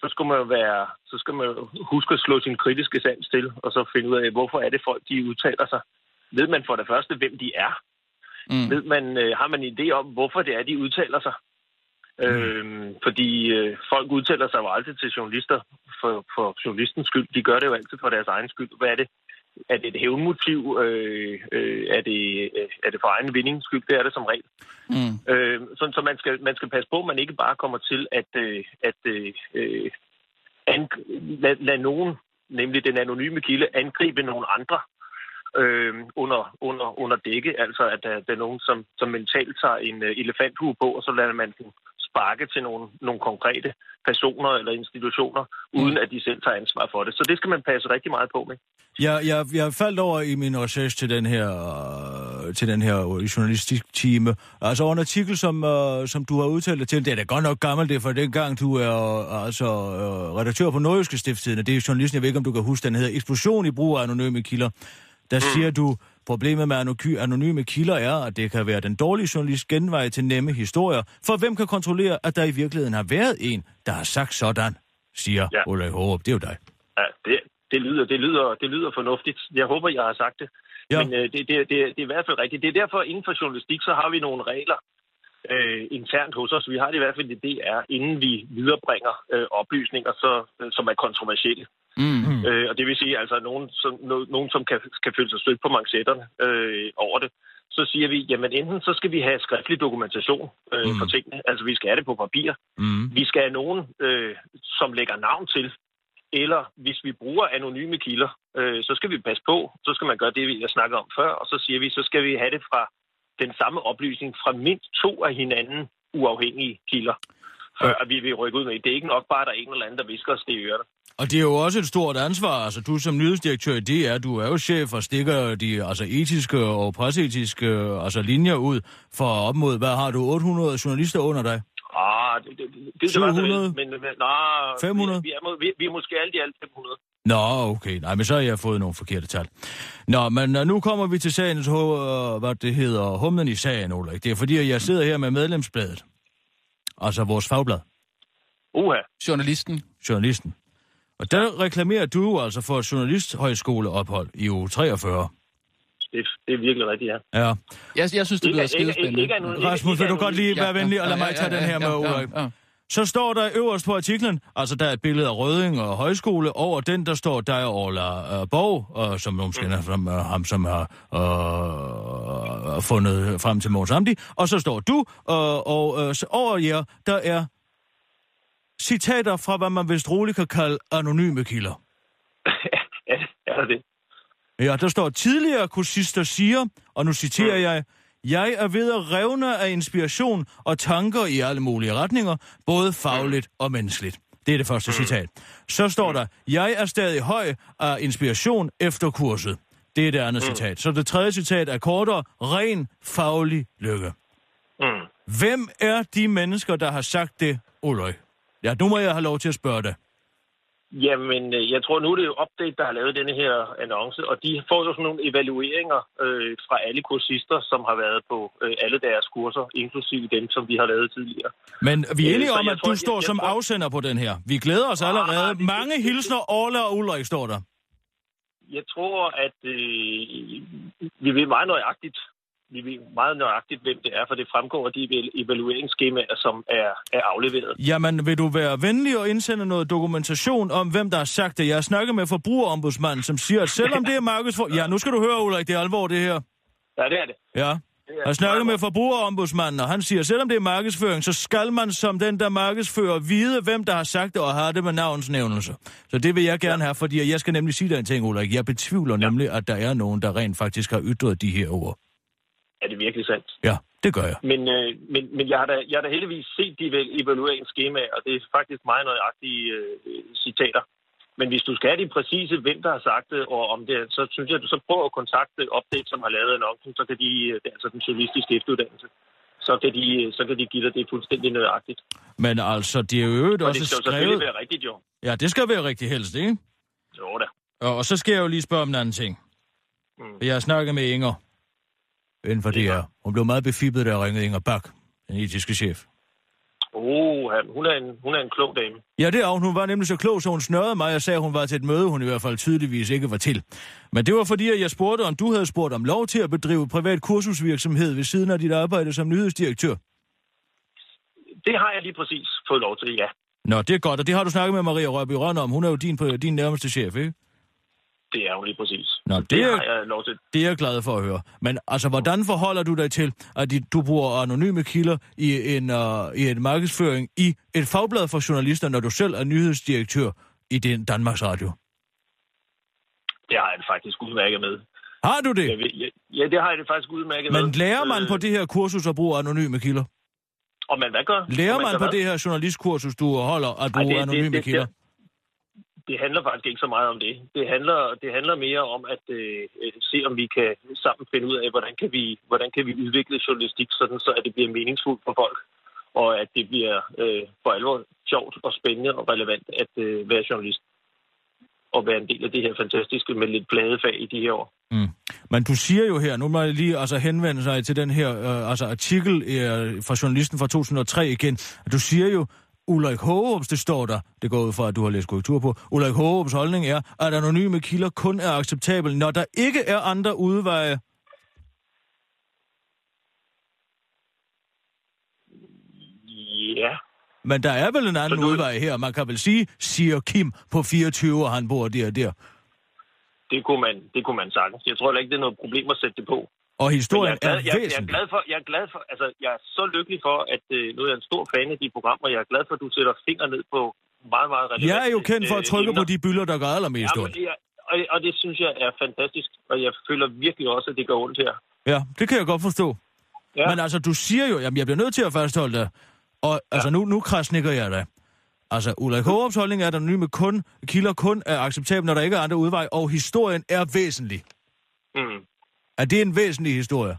så skal man jo være, så skal man huske at slå sin kritiske sans til, og så finde ud af, hvorfor er det folk, de udtaler sig. Ved man for det første, hvem de er? Mm. Ved man, øh, har man en idé om, hvorfor det er, de udtaler sig? Mm. Øhm, fordi øh, folk udtaler sig jo aldrig til journalister for, for journalistens skyld. De gør det jo altid for deres egen skyld. Hvad er det? Er det et hævnmotiv? Øh, øh, er, det, øh, er det for egen vindings skyld? Det er det som regel. Mm. Øh, så så man, skal, man skal passe på, at man ikke bare kommer til at, øh, at øh, øh, ang- lad, lad nogen, nemlig den anonyme kilde, angribe nogle andre øh, under, under, under dække. Altså, at der, der er nogen, som, som mentalt tager en uh, elefanthue på, og så lader man den sparke til nogle, nogle konkrete personer eller institutioner, uden at de selv tager ansvar for det. Så det skal man passe rigtig meget på med. Jeg, jeg, jeg faldt over i min research til den her, øh, til den her journalistisk time. Altså over en artikel, som, øh, som du har udtalt dig til. Det er da godt nok gammelt, det er fra dengang, du er øh, altså, øh, redaktør på Nordjyske Stiftstidende. Det er journalisten, jeg ved ikke, om du kan huske, den hedder Eksplosion i brug af anonyme kilder. Der mm. siger du, problemet med anonyme kilder er, at det kan være den dårlige journalist genvej til nemme historier. For hvem kan kontrollere, at der i virkeligheden har været en, der har sagt sådan, siger ja. Ulrik Hårup. Det er jo dig. Ja, det, det, lyder, det, lyder, det lyder fornuftigt. Jeg håber, jeg har sagt det. Ja. Men øh, det, det, det, det er i hvert fald rigtigt. Det er derfor, inden for journalistik, så har vi nogle regler øh, internt hos os. Vi har det i hvert fald i DR, inden vi viderebringer øh, oplysninger, så, øh, som er kontroversielle. Mm. Øh, og det vil sige altså nogen, som, no, nogen, som kan, kan føle sig stødt på manchetterne øh, over det. så siger vi, jamen enten så skal vi have skriftlig dokumentation øh, mm. for tingene, altså vi skal have det på papir. Mm. Vi skal have nogen, øh, som lægger navn til, eller hvis vi bruger anonyme kilder, øh, så skal vi passe på, så skal man gøre det, jeg snakker om før, og så siger vi, så skal vi have det fra den samme oplysning fra mindst to af hinanden uafhængige kilder, før at vi vil rykke ud med. Det er ikke nok bare, at der er en eller anden, der visker os det i ørerne. Og det er jo også et stort ansvar. Altså, du som nyhedsdirektør i DR, du er jo chef og stikker de altså, etiske og presseetiske altså, linjer ud for op mod, hvad har du, 800 journalister under dig? Ah, det, det, det, det, det var så 700? vel, men, men nej, 500? Vi, vi, er, vi, vi er måske alt i alt 500. Nå, okay. Nej, men så har jeg fået nogle forkerte tal. Nå, men uh, nu kommer vi til sagens, uh, hvad det hedder, humlen i sagen, Ulrik. Det er fordi, at jeg sidder her med medlemsbladet. Altså vores fagblad. Uha. Journalisten. Journalisten. Og der reklamerer du altså for et journalisthøjskoleophold i uge 43. Det, det er virkelig rigtigt, ja. Ja. Jeg, jeg synes, det ikke- skidespændende. Rasmus, vil du godt lige være Ja, ja, venlig og lade ja, mig tage ja, den her ja, med, ja, Ulrik? Så står der øverst på artiklen, altså der er et billede af Røding og højskole, over den der står dig og Orla uh, Borg, og som nogen kender som uh, ham, som har uh, fundet frem til Måns Amdi, og så står du, uh, og så over jer, der er citater fra, hvad man vist roligt kan kalde anonyme kilder. [LAUGHS] ja, er det. Ja, der står, tidligere kursister siger, og nu citerer jeg, jeg er ved at revne af inspiration og tanker i alle mulige retninger, både fagligt og menneskeligt. Det er det første citat. Så står der, jeg er stadig høj af inspiration efter kurset. Det er det andet citat. Så det tredje citat er kortere, ren faglig lykke. Mm. Hvem er de mennesker, der har sagt det, Ulrik? Ja, nu må jeg have lov til at spørge dig. Jamen, øh, jeg tror nu, det er jo Update, der har lavet denne her annonce, og de får jo sådan nogle evalueringer øh, fra alle kursister, som har været på øh, alle deres kurser, inklusive dem, som vi har lavet tidligere. Men vi er Øh, enige så om, jeg at tror- du jeg- står jeg som tror- Ah, afsender på den her. Vi glæder os allerede. det- Mange hilsner, Orla og Ulrik står der. Jeg tror, at øh, vi ved meget nøjagtigt, vi ved meget nøjagtigt, hvem det er, for det fremgår af de eval- evalueringsskemaer, som er, er afleveret. Jamen, vil du være venlig og indsende noget dokumentation om, hvem der har sagt det? Jeg har snakket med forbrugerombudsmanden, som siger, at selvom [LAUGHS] det er markedsfor... Ja, nu skal du høre, Ulrik, det er alvor, det her. Ja, det er det. Ja. Jeg har snakket med forbrugerombudsmanden, og han siger, at selvom det er markedsføring, så skal man som den, der markedsfører, vide, hvem der har sagt det, og har det med navnsnævnelse. Så det vil jeg gerne have, fordi jeg skal nemlig sige dig en ting, Ulrik. Jeg betvivler nemlig, at der er nogen, der rent faktisk har ytret de her ord. Er det virkelig sandt? Ja, det gør jeg. Men, øh, men, men jeg, har da, jeg har da heldigvis set de eval- evalueringsskemaer, og det er faktisk meget nøjagtige øh, citater. Men hvis du skal have de præcise, hvem der har sagt det, og om det, så synes jeg, at du så prøver at kontakte Update, som har lavet annoncen, så kan de, øh, det er altså den journalistiske efteruddannelse, så kan de, øh, så kan de give dig det fuldstændig nøjagtigt. Men altså, det er jo øvrigt Og også det skal selvfølgelig skrevet... være rigtigt, jo. Ja, det skal være rigtig helst, ikke? Jo da. Og, og så skal jeg jo lige spørge om en anden ting. Mm. Jeg har snakket med Inger inden for det her. Hun blev meget befippet, da jeg ringede Inger Bak, den etiske chef. Oh, hun er, en, hun er en klog dame. Ja, det er hun. Hun var nemlig så klog, så hun snørrede mig og sagde, at hun var til et møde, hun i hvert fald tydeligvis ikke var til. Men det var fordi, at jeg spurgte, om du havde spurgt om lov til at bedrive privat kursusvirksomhed ved siden af dit arbejde som nyhedsdirektør. Det har jeg lige præcis fået lov til, ja. Nå, det er godt, og det har du snakket med Maria Rørby Rønne om. Hun er jo din, din nærmeste chef, ikke? Det er hun lige præcis. Nå, det det er- har jeg lov til. Det er jeg glad for at høre. Men altså, hvordan forholder du dig til, at du bruger anonyme kilder i en, uh, i en markedsføring i et fagblad for journalister, når du selv er nyhedsdirektør i den Danmarks Radio? Det har jeg det faktisk udmærket med. Har du det? Jeg, ja, det har jeg det faktisk udmærket med. Men lærer man Øh, på det her kursus at bruge anonyme kilder? Og man hvad gør? Lærer man gør på hvad? det her journalistkursus, du holder, at Ej, bruge det- det- anonyme det- kilder? Det det handler faktisk ikke så meget om det. Det handler, det handler mere om at øh, øh, se, om vi kan sammen finde ud af, hvordan kan vi, hvordan kan vi udvikle journalistik, sådan så at det bliver meningsfuldt for folk, og at det bliver øh, for alvor sjovt og spændende og relevant at øh, være journalist og være en del af det her fantastiske med lidt glade fag i de her år. Mm. Men du siger jo her, nu må jeg lige altså, henvende sig til den her øh, altså, artikel øh, fra journalisten fra 2003 igen, at du siger jo, Ulrik Hårups, det står der, det går ud fra, at du har læst korrektur på, Ulrik Hårups holdning er, at anonyme kilder kun er acceptabel, når der ikke er andre udveje. Ja, Men der er vel en anden du- udvej her. Man kan vel sige, siger Kim på 24, og han bor der og der. det kunne man, det kunne man sagtens. Jeg tror heller ikke, det er noget problem at sætte det på. Og Men historien jeg er, glad, er jeg, jeg, er væsentlig. glad for, jeg er glad for, altså jeg er så lykkelig for, at øh, nu er jeg en stor fan af de programmer, jeg er glad for, at du sætter finger ned på meget, meget relevante Jeg er jo kendt for at øh, trykke på emner. de bylder, der gør allermest Ja, ondt. jeg, og, og det synes jeg er fantastisk, og jeg føler virkelig også, at det gør ondt her. Ja, det kan jeg godt forstå. Ja. Men altså, du siger jo, jamen jeg bliver nødt til at fastholde det. Og altså, nu, nu krasnikker jeg dig. Altså, Ulrik Hårups holdning er, at anonyme kun, kilder kun er acceptabel, når der ikke er andre udvej, og historien er væsentlig. Mm. Er det en væsentlig historie?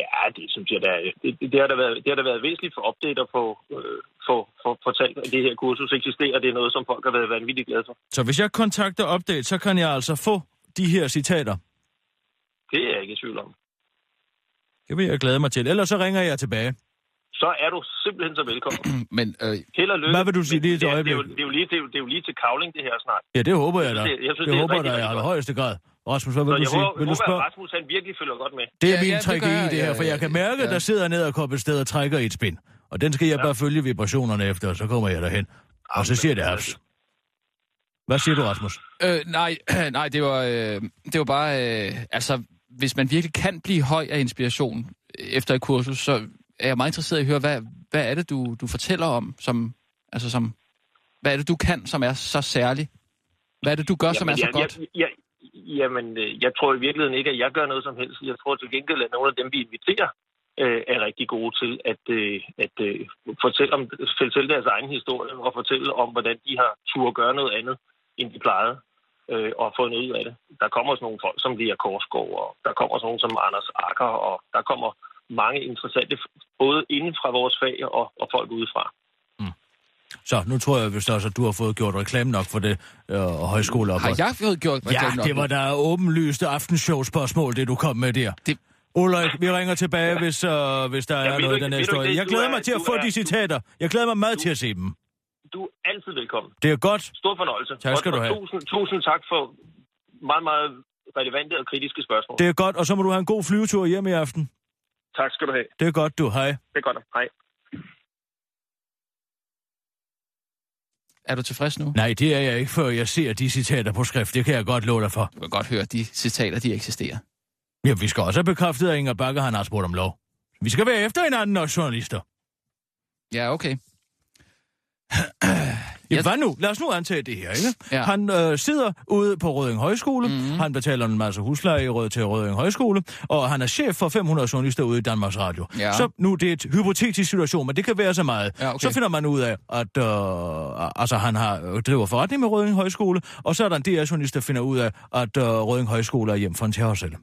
Ja, det synes jeg da. Det, det, det, har da været, det har da været væsentligt for updater på, øh, for, for, fortalt, at det her kursus eksisterer. Det er noget, som folk har været vanvittigt glade for. Så hvis jeg kontakter Update, så kan jeg altså få de her citater. Det er jeg ikke i tvivl om. Det vil jeg glæde mig til. Ellers så ringer jeg tilbage. Så er du simpelthen så velkommen. [CLEARS THROAT] Men øh, Held og lykke. Hvad vil du sige lige et det, er- det, er jo, øjeblik? det, er jo lige, det, er jo, det er jo lige til kavling, det her snart. Ja, det håber jeg da. Jeg synes, det- jeg synes, det det er håber jeg da i allerhøjeste grad. Rasmus, hvad vil du jeg sige? håber, Vil du håber, spørge? at Rasmus han virkelig følger godt med. Det er Ja, min ja, det i jeg, det her, ja, for jeg kan ja. mærke, Ja. der sidder ned og kommer et sted og trækker i et spin. Og den skal jeg bare følge vibrationerne efter, og så kommer jeg derhen. Og så siger det haps. Hvad siger du, Rasmus? Øh, nej, [CLEARS THROAT] nej, det var, øh, det var bare... Øh, altså, hvis man virkelig kan blive høj af inspiration efter et kursus, så er jeg meget interesseret i at høre, hvad, hvad er det, du, du fortæller om, som, altså som, hvad er det, du kan, som er så særligt? Hvad er det, du gør, som er så jeg, godt? Jeg, jeg, jamen, øh, jeg tror i virkeligheden ikke, at jeg gør noget som helst. Jeg tror til gengæld, at nogle af dem, vi inviterer, øh, er rigtig gode til at, øh, at øh, fortælle, om, fortælle deres egen historie og fortælle om, hvordan de har tur at gøre noget andet, end de plejede øh, og få noget ud af det. Der kommer også nogle folk, som Lea Korsgaard, og der kommer også nogen som Anders Akker, og der kommer mange interessante, både inden fra vores fag og, og folk udefra. Så, nu tror jeg vist også, at du har fået gjort reklame nok for det øh, højskoleophold. Har jeg fået gjort Ja, reklame nok det var da åbenlyste aftenshow-spørgsmål, det du kom med der. Det- Ulrik, vi ringer tilbage, hvis, øh, hvis der Ja, er du noget i den her du historie. Jeg Du glæder er- mig til at du få er- de citater. Jeg glæder mig meget til at se dem. Du er altid velkommen. Det er godt. Stor fornøjelse. Tak skal og, du have. Tusind, tusind tak for meget, meget relevante og kritiske spørgsmål. Det er godt, og så må du have en god flyvetur hjem i aften. Tak skal du have. Det er godt, du. Hej. Det er godt. Hej. Er du tilfreds nu? Nej, det er jeg ikke, før jeg ser de citater på skrift. Det kan jeg godt love dig for. Du kan godt høre, at de citater, de eksisterer. Ja, vi skal også have bekræftet, at Inger Bakker han har spurgt om lov. Vi skal være efter hinanden, os journalister. Ja, okay. Ja, Jeg- hvad nu? Lad os nu antage det her, ikke? Ja. Han øh, sidder ude på Røding Højskole. Mhm. Mm-hmm. Han betaler en masse husleje i Rød til Røding Højskole. Og han er chef for 500 journalister ude i Danmarks Radio. Ja. Så nu det er et hypotetisk situation, men det kan være så meget. Ja, okay. Så finder man ud af, at øh, altså, han har øh, driver forretning med Røding Højskole. Og så er der en DR-journalist, der finder ud af, at øh, Røding Højskole er hjem for en terrorcelle.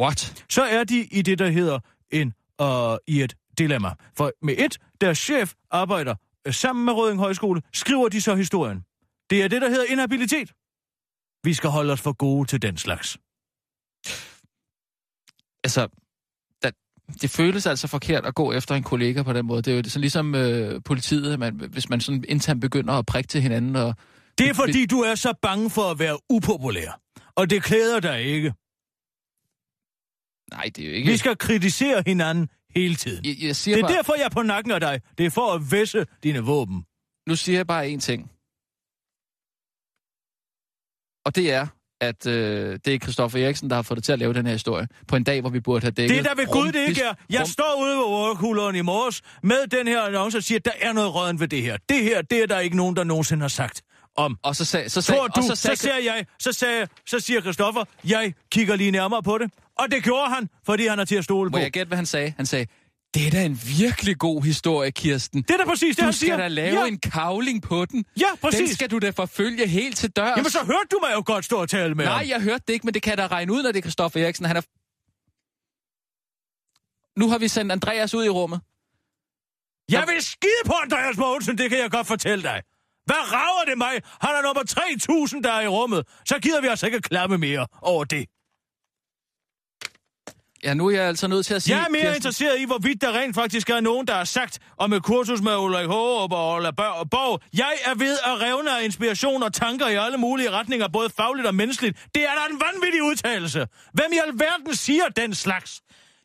What? så er de i det, der hedder en, øh, i et dilemma. For med et, deres chef arbejder sammen med Røding Højskole, skriver de så historien. Det er det, der hedder inhabilitet. Vi skal holde os for gode til den slags. Altså, da, det føles altså forkert at gå efter en kollega på den måde. Det er jo sådan ligesom øh, politiet, man, hvis man sådan internt begynder at prikke til hinanden. Og, Det er fordi, du er så bange for at være upopulær. Og det klæder dig ikke. Nej, det er jo ikke... Vi skal kritisere hinanden hele tiden. Jeg, jeg siger Det er bare, derfor, jeg er på nakken af dig. Det er for at væsse dine våben. Nu siger jeg bare én ting. Og det er, at øh, det er Christoffer Eriksen, der har fået det til at lave den her historie. På en dag, hvor vi burde have dækket... Det er da ved Gud, det ikke er. Jeg rum- står ude ved overkulderen i morges med den her annonce og siger, at der er noget rødden ved det her. Det her, det er der ikke nogen, der nogensinde har sagt om. Og så sagde... Så sagde Tror du, og så, sagde, så, siger jeg, så, sagde, så siger Christoffer, jeg kigger lige nærmere på det. Og det gjorde han, fordi han er til at stole Må på. jeg gætte, hvad han sagde? Han sagde, det er da en virkelig god historie, Kirsten. Det er da præcis det, du han skal siger. da lave ja. en kavling på den. Ja, Den præcis. skal du da forfølge helt til dørs. Jamen, så hørte du mig jo godt stå og tale med Nej, ham. jeg hørte det ikke, men det kan da regne ud, når det er Christoffer Eriksen. Han er... Nu har vi sendt Andreas ud i rummet. Jeg vil skide på Andreas Mogensen, det kan jeg godt fortælle dig. Hvad rager det mig? Han er nummer 3000, der er i rummet. Så gider vi altså ikke klappe mere over det. Ja, nu er jeg altså nødt til at sige... Jeg er mere Kirsten, interesseret i, hvorvidt der rent faktisk er nogen, der har sagt om et kursus med Ulrik Hårup og Bør- Borg. Jeg er ved at revne af inspiration og tanker i alle mulige retninger, både fagligt og menneskeligt. Det er da en vanvittig udtalelse. Hvem i alverden siger den slags?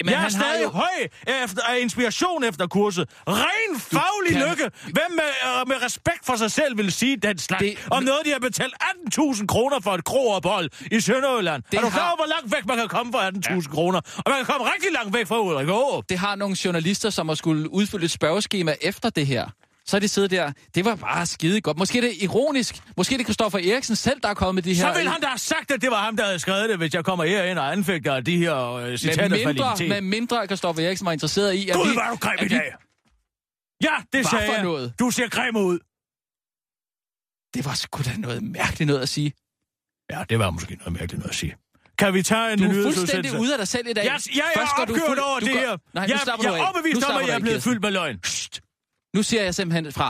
Men jeg er stadig jo- høj efter, af inspiration efter kurset. Ren faglig kan- lykke. Hvem med, øh, med respekt for sig selv vil sige den slags? Det- om noget, de har betalt 18.000 kroner for et kroophold i Sønderjylland. Det er du klar har- hvor langt væk man kan komme for 18.000 ja. kroner? Og man kan komme rigtig langt væk fra Ulrik Aarup. Det har nogle journalister, som har skulle udfylde et spørgeskema efter det her. Så er de siddet der. Det var bare skide godt. Måske er det ironisk. Måske er det Kristoffer Eriksen selv, der er kommet med de her... Så ville han da have sagt, at det var ham, der havde skrevet det, hvis jeg kommer herind og anfægter de her øh, citater med fra mindre, Legitimitet. med mindre Kristoffer Eriksen var interesseret i... At Gud, vi, er du grim i vi- dag. Ja, det Hvad sagde for jeg. noget? Du ser grim ud. Det var sgu da noget mærkeligt noget at sige. Ja, det var måske noget mærkeligt noget at sige. Kan vi tage en Du er nyhedsudsendelse? fuldstændig ude af dig selv i dag. Jeg, jeg er Først opgjort fuld- over du det går- her. Nej, jeg, jeg er overbevist om, at jeg er blevet fyldt med løgn. Nu siger jeg simpelthen fra.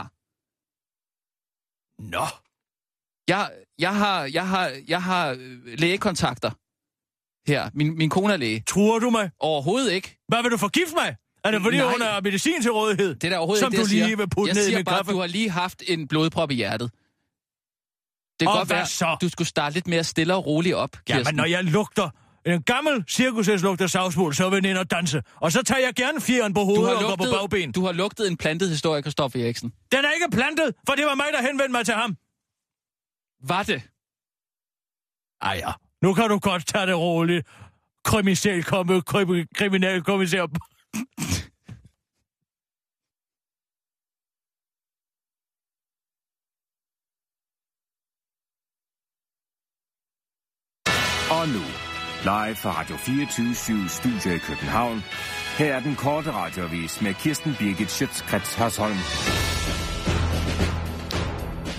Nå. Jeg, jeg har, jeg har, jeg har øh, lægekontakter her. Min, min kone er læge. Tror du mig? Overhovedet ikke. Hvad vil du forgifte mig? Er det fordi, Nej. hun har medicin til rådighed? Det er der overhovedet som ikke det, du lige siger. vil putte jeg ned i siger min bare, kaffe? du har lige haft en blodprop i hjertet. Det kan Og godt være, så? du skulle starte lidt mere stille og roligt op, Ja, Kirsten. men når jeg lugter en gammel cirkushest lugter savsmuld, så vil den ind og danse. Og så tager jeg gerne fjeren på hovedet har, og går på bagben. lugtet, du har lugtet en plantet historie, Kristoffer Eriksen. Den er ikke plantet, for det var mig, der henvendte mig til ham. Var det? Ej ja, nu kan du godt tage det roligt. Kriminal komme, krim, kriminalkommissær. Og nu, live fra Radio 24 Studio i København. Her er den korte radiovis med Kirsten Birgit Schøtzgrads Hasholm.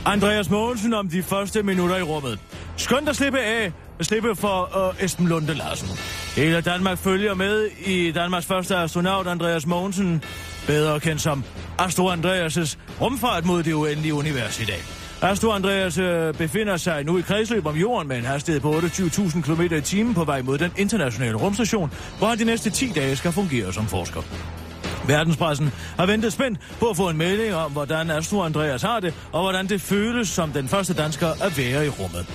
Andreas Mogensen om de første minutter i rummet. Skønt at slippe af, slippe for uh, Esben Lunde Larsen. Hele Danmark følger med i Danmarks første astronaut, Andreas Mogensen, bedre kendt som Astro Andreas' rumfart mod det uendelige univers i dag. Astro Andreas øh, befinder sig nu i kredsløb om jorden med en hastighed på 28.000 km i timen på vej mod den internationale rumstation, hvor han de næste 10 dage skal fungere som forsker. Verdenspressen har ventet spændt på at få en melding om, hvordan Astro Andreas har det, og hvordan det føles som den første dansker at være i rummet.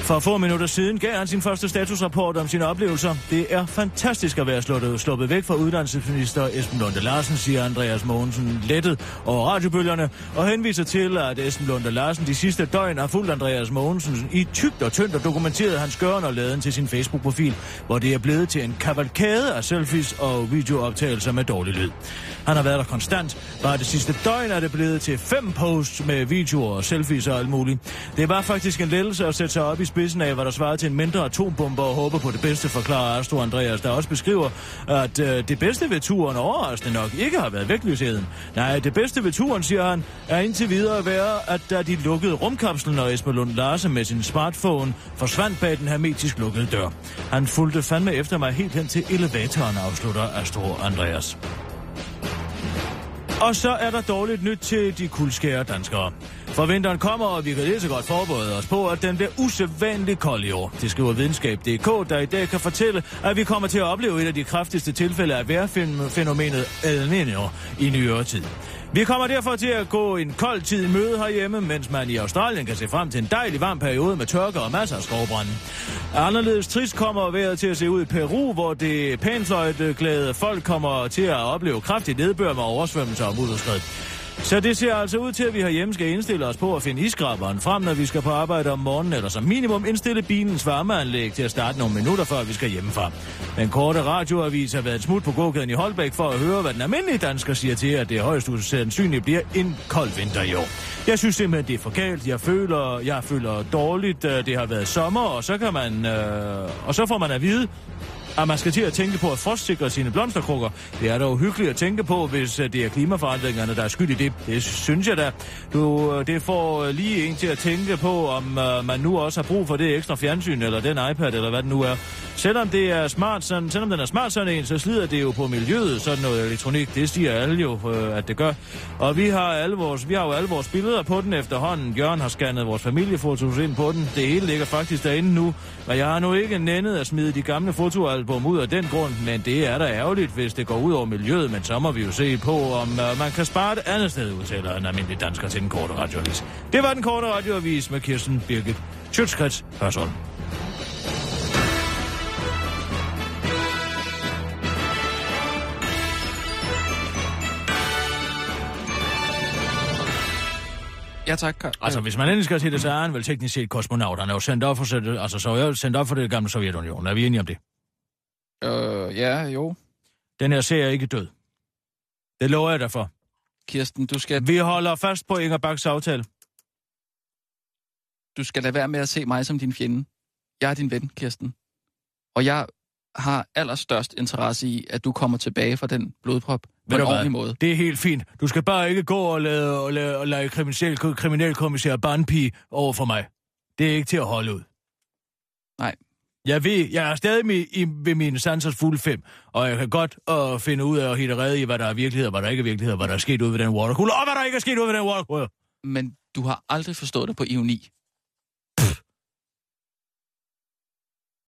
For få minutter siden gav han sin første statusrapport om sine oplevelser. Det er fantastisk at være sluppet, sluppet væk fra uddannelsesminister Esben Lunde Larsen, siger Andreas Mogensen lettet over radiobølgerne, og henviser til, at Esben Lunde Larsen de sidste døgn har fulgt Andreas Mogensen i tygt og tyndt og dokumenteret hans gøren og laden til sin Facebook-profil, hvor det er blevet til en kavalkade af selfies og videooptagelser med dårlig lyd. Han har været der konstant. Bare det sidste døgn er det blevet til fem posts med videoer og selfies og alt muligt. Det var faktisk en lettelse at sætte sig op i spidsen af, hvad der svarer til en mindre atombombe og håbe på det bedste, forklarer Astro Andreas, der også beskriver, at øh, det bedste ved turen overraskende nok ikke har været vægtløsheden. Nej, det bedste ved turen, siger han, er indtil videre at være, at da de lukkede rumkapslen, og Esben Lund Larsen med sin smartphone forsvandt bag den hermetisk lukkede dør. Han fulgte fandme efter mig helt hen til elevatoren, afslutter Astro Andreas. Og så er der dårligt nyt til de kuldskære danskere. For vinteren kommer, og vi kan lige så godt forberede os på, at den bliver usædvanligt kold i år. Det skriver videnskab.dk, der i dag kan fortælle, at vi kommer til at opleve et af de kraftigste tilfælde af vejrfænomenet El Niño i nyere tid. Vi kommer derfor til at gå en kold tid i møde herhjemme, mens man i Australien kan se frem til en dejlig varm periode med tørke og masser af skovbrænde. Anderledes trist kommer vejret til at se ud i Peru, hvor det pænfløjteglade folk kommer til at opleve kraftig nedbør med oversvømmelser og mudderskred. Så det ser altså ud til, at vi herhjemme skal indstille os på at finde iskraberen frem, når vi skal på arbejde om morgenen, eller som minimum indstille bilens varmeanlæg til at starte nogle minutter, før vi skal hjemmefra. Den korte radioavis har været et smut på gågaden i Holbæk for at høre, hvad den almindelige dansker siger til, at det højst sandsynligt bliver en kold vinter i år. Jeg synes simpelthen, det er for galt. Jeg føler, jeg føler dårligt, øh, det har været sommer, og så kan man, øh, og så får man at vide, at man skal til at tænke på at frostsikre sine blomsterkrukker. Det er da uhyggeligt at tænke på, hvis øh, det er klimaforandringerne, der er skyld i det. Det synes jeg da. Du, øh, det får øh, lige en til at tænke på, om uh, man nu også har brug for det ekstra fjernsyn, eller den iPad, eller hvad det nu er. Selvom det er smart, sådan, selvom den er smart sådan en, så slider det jo på miljøet, sådan noget elektronik. Det siger alle jo, øh, at det gør. Og vi har, alle vores, vi har jo alle vores billeder på den efterhånden. Jørgen har scannet vores familiefotos ind på den. Det hele ligger faktisk derinde nu. Og jeg har nu ikke nændet at smide de gamle fotoalbum ud af den grund, men det er da ærgerligt, hvis det går ud over miljøet. Men så må vi jo se på, om øh, man kan spare et andet sted, udtaler en almindelig dansker til den korte radioavis. Det var den korte radioavis med Kirsten Birgit Schøtzgrads Hørsholm. Ja, tak. Karl. Altså, hvis man endelig skal se det, så er han vel teknisk set kosmonaut. Han er jo sendt op for, altså, så er jo sendt op for det gamle Sovjetunionen. Er vi enige om det? Øh, ja, jo. Den her serie er ikke død. Det lover jeg dig for. Kirsten, du skal, Vi holder fast på Inger Baks aftale. du skal lade være med at se mig som din fjende. Jeg er din ven, Kirsten. Og jeg har allerstørst interesse i, at du kommer tilbage fra den blodprop på en ordentlig måde. Det er helt fint. Du skal bare ikke gå og lade, og lade, og lade kriminel, kriminelkommissær Barnpige over for mig. Det er ikke til at holde ud. Nej. Jeg ved, jeg er stadig med, i, ved mine sansers fulde fem, og jeg kan godt uh, finde ud af at hitte rede i, hvad der er virkelighed, og hvad der ikke er virkelighed, og hvad der er sket ud ved den watercooler, og hvad der ikke er sket ud ved den watercooler. Men du har aldrig forstået det på ironi.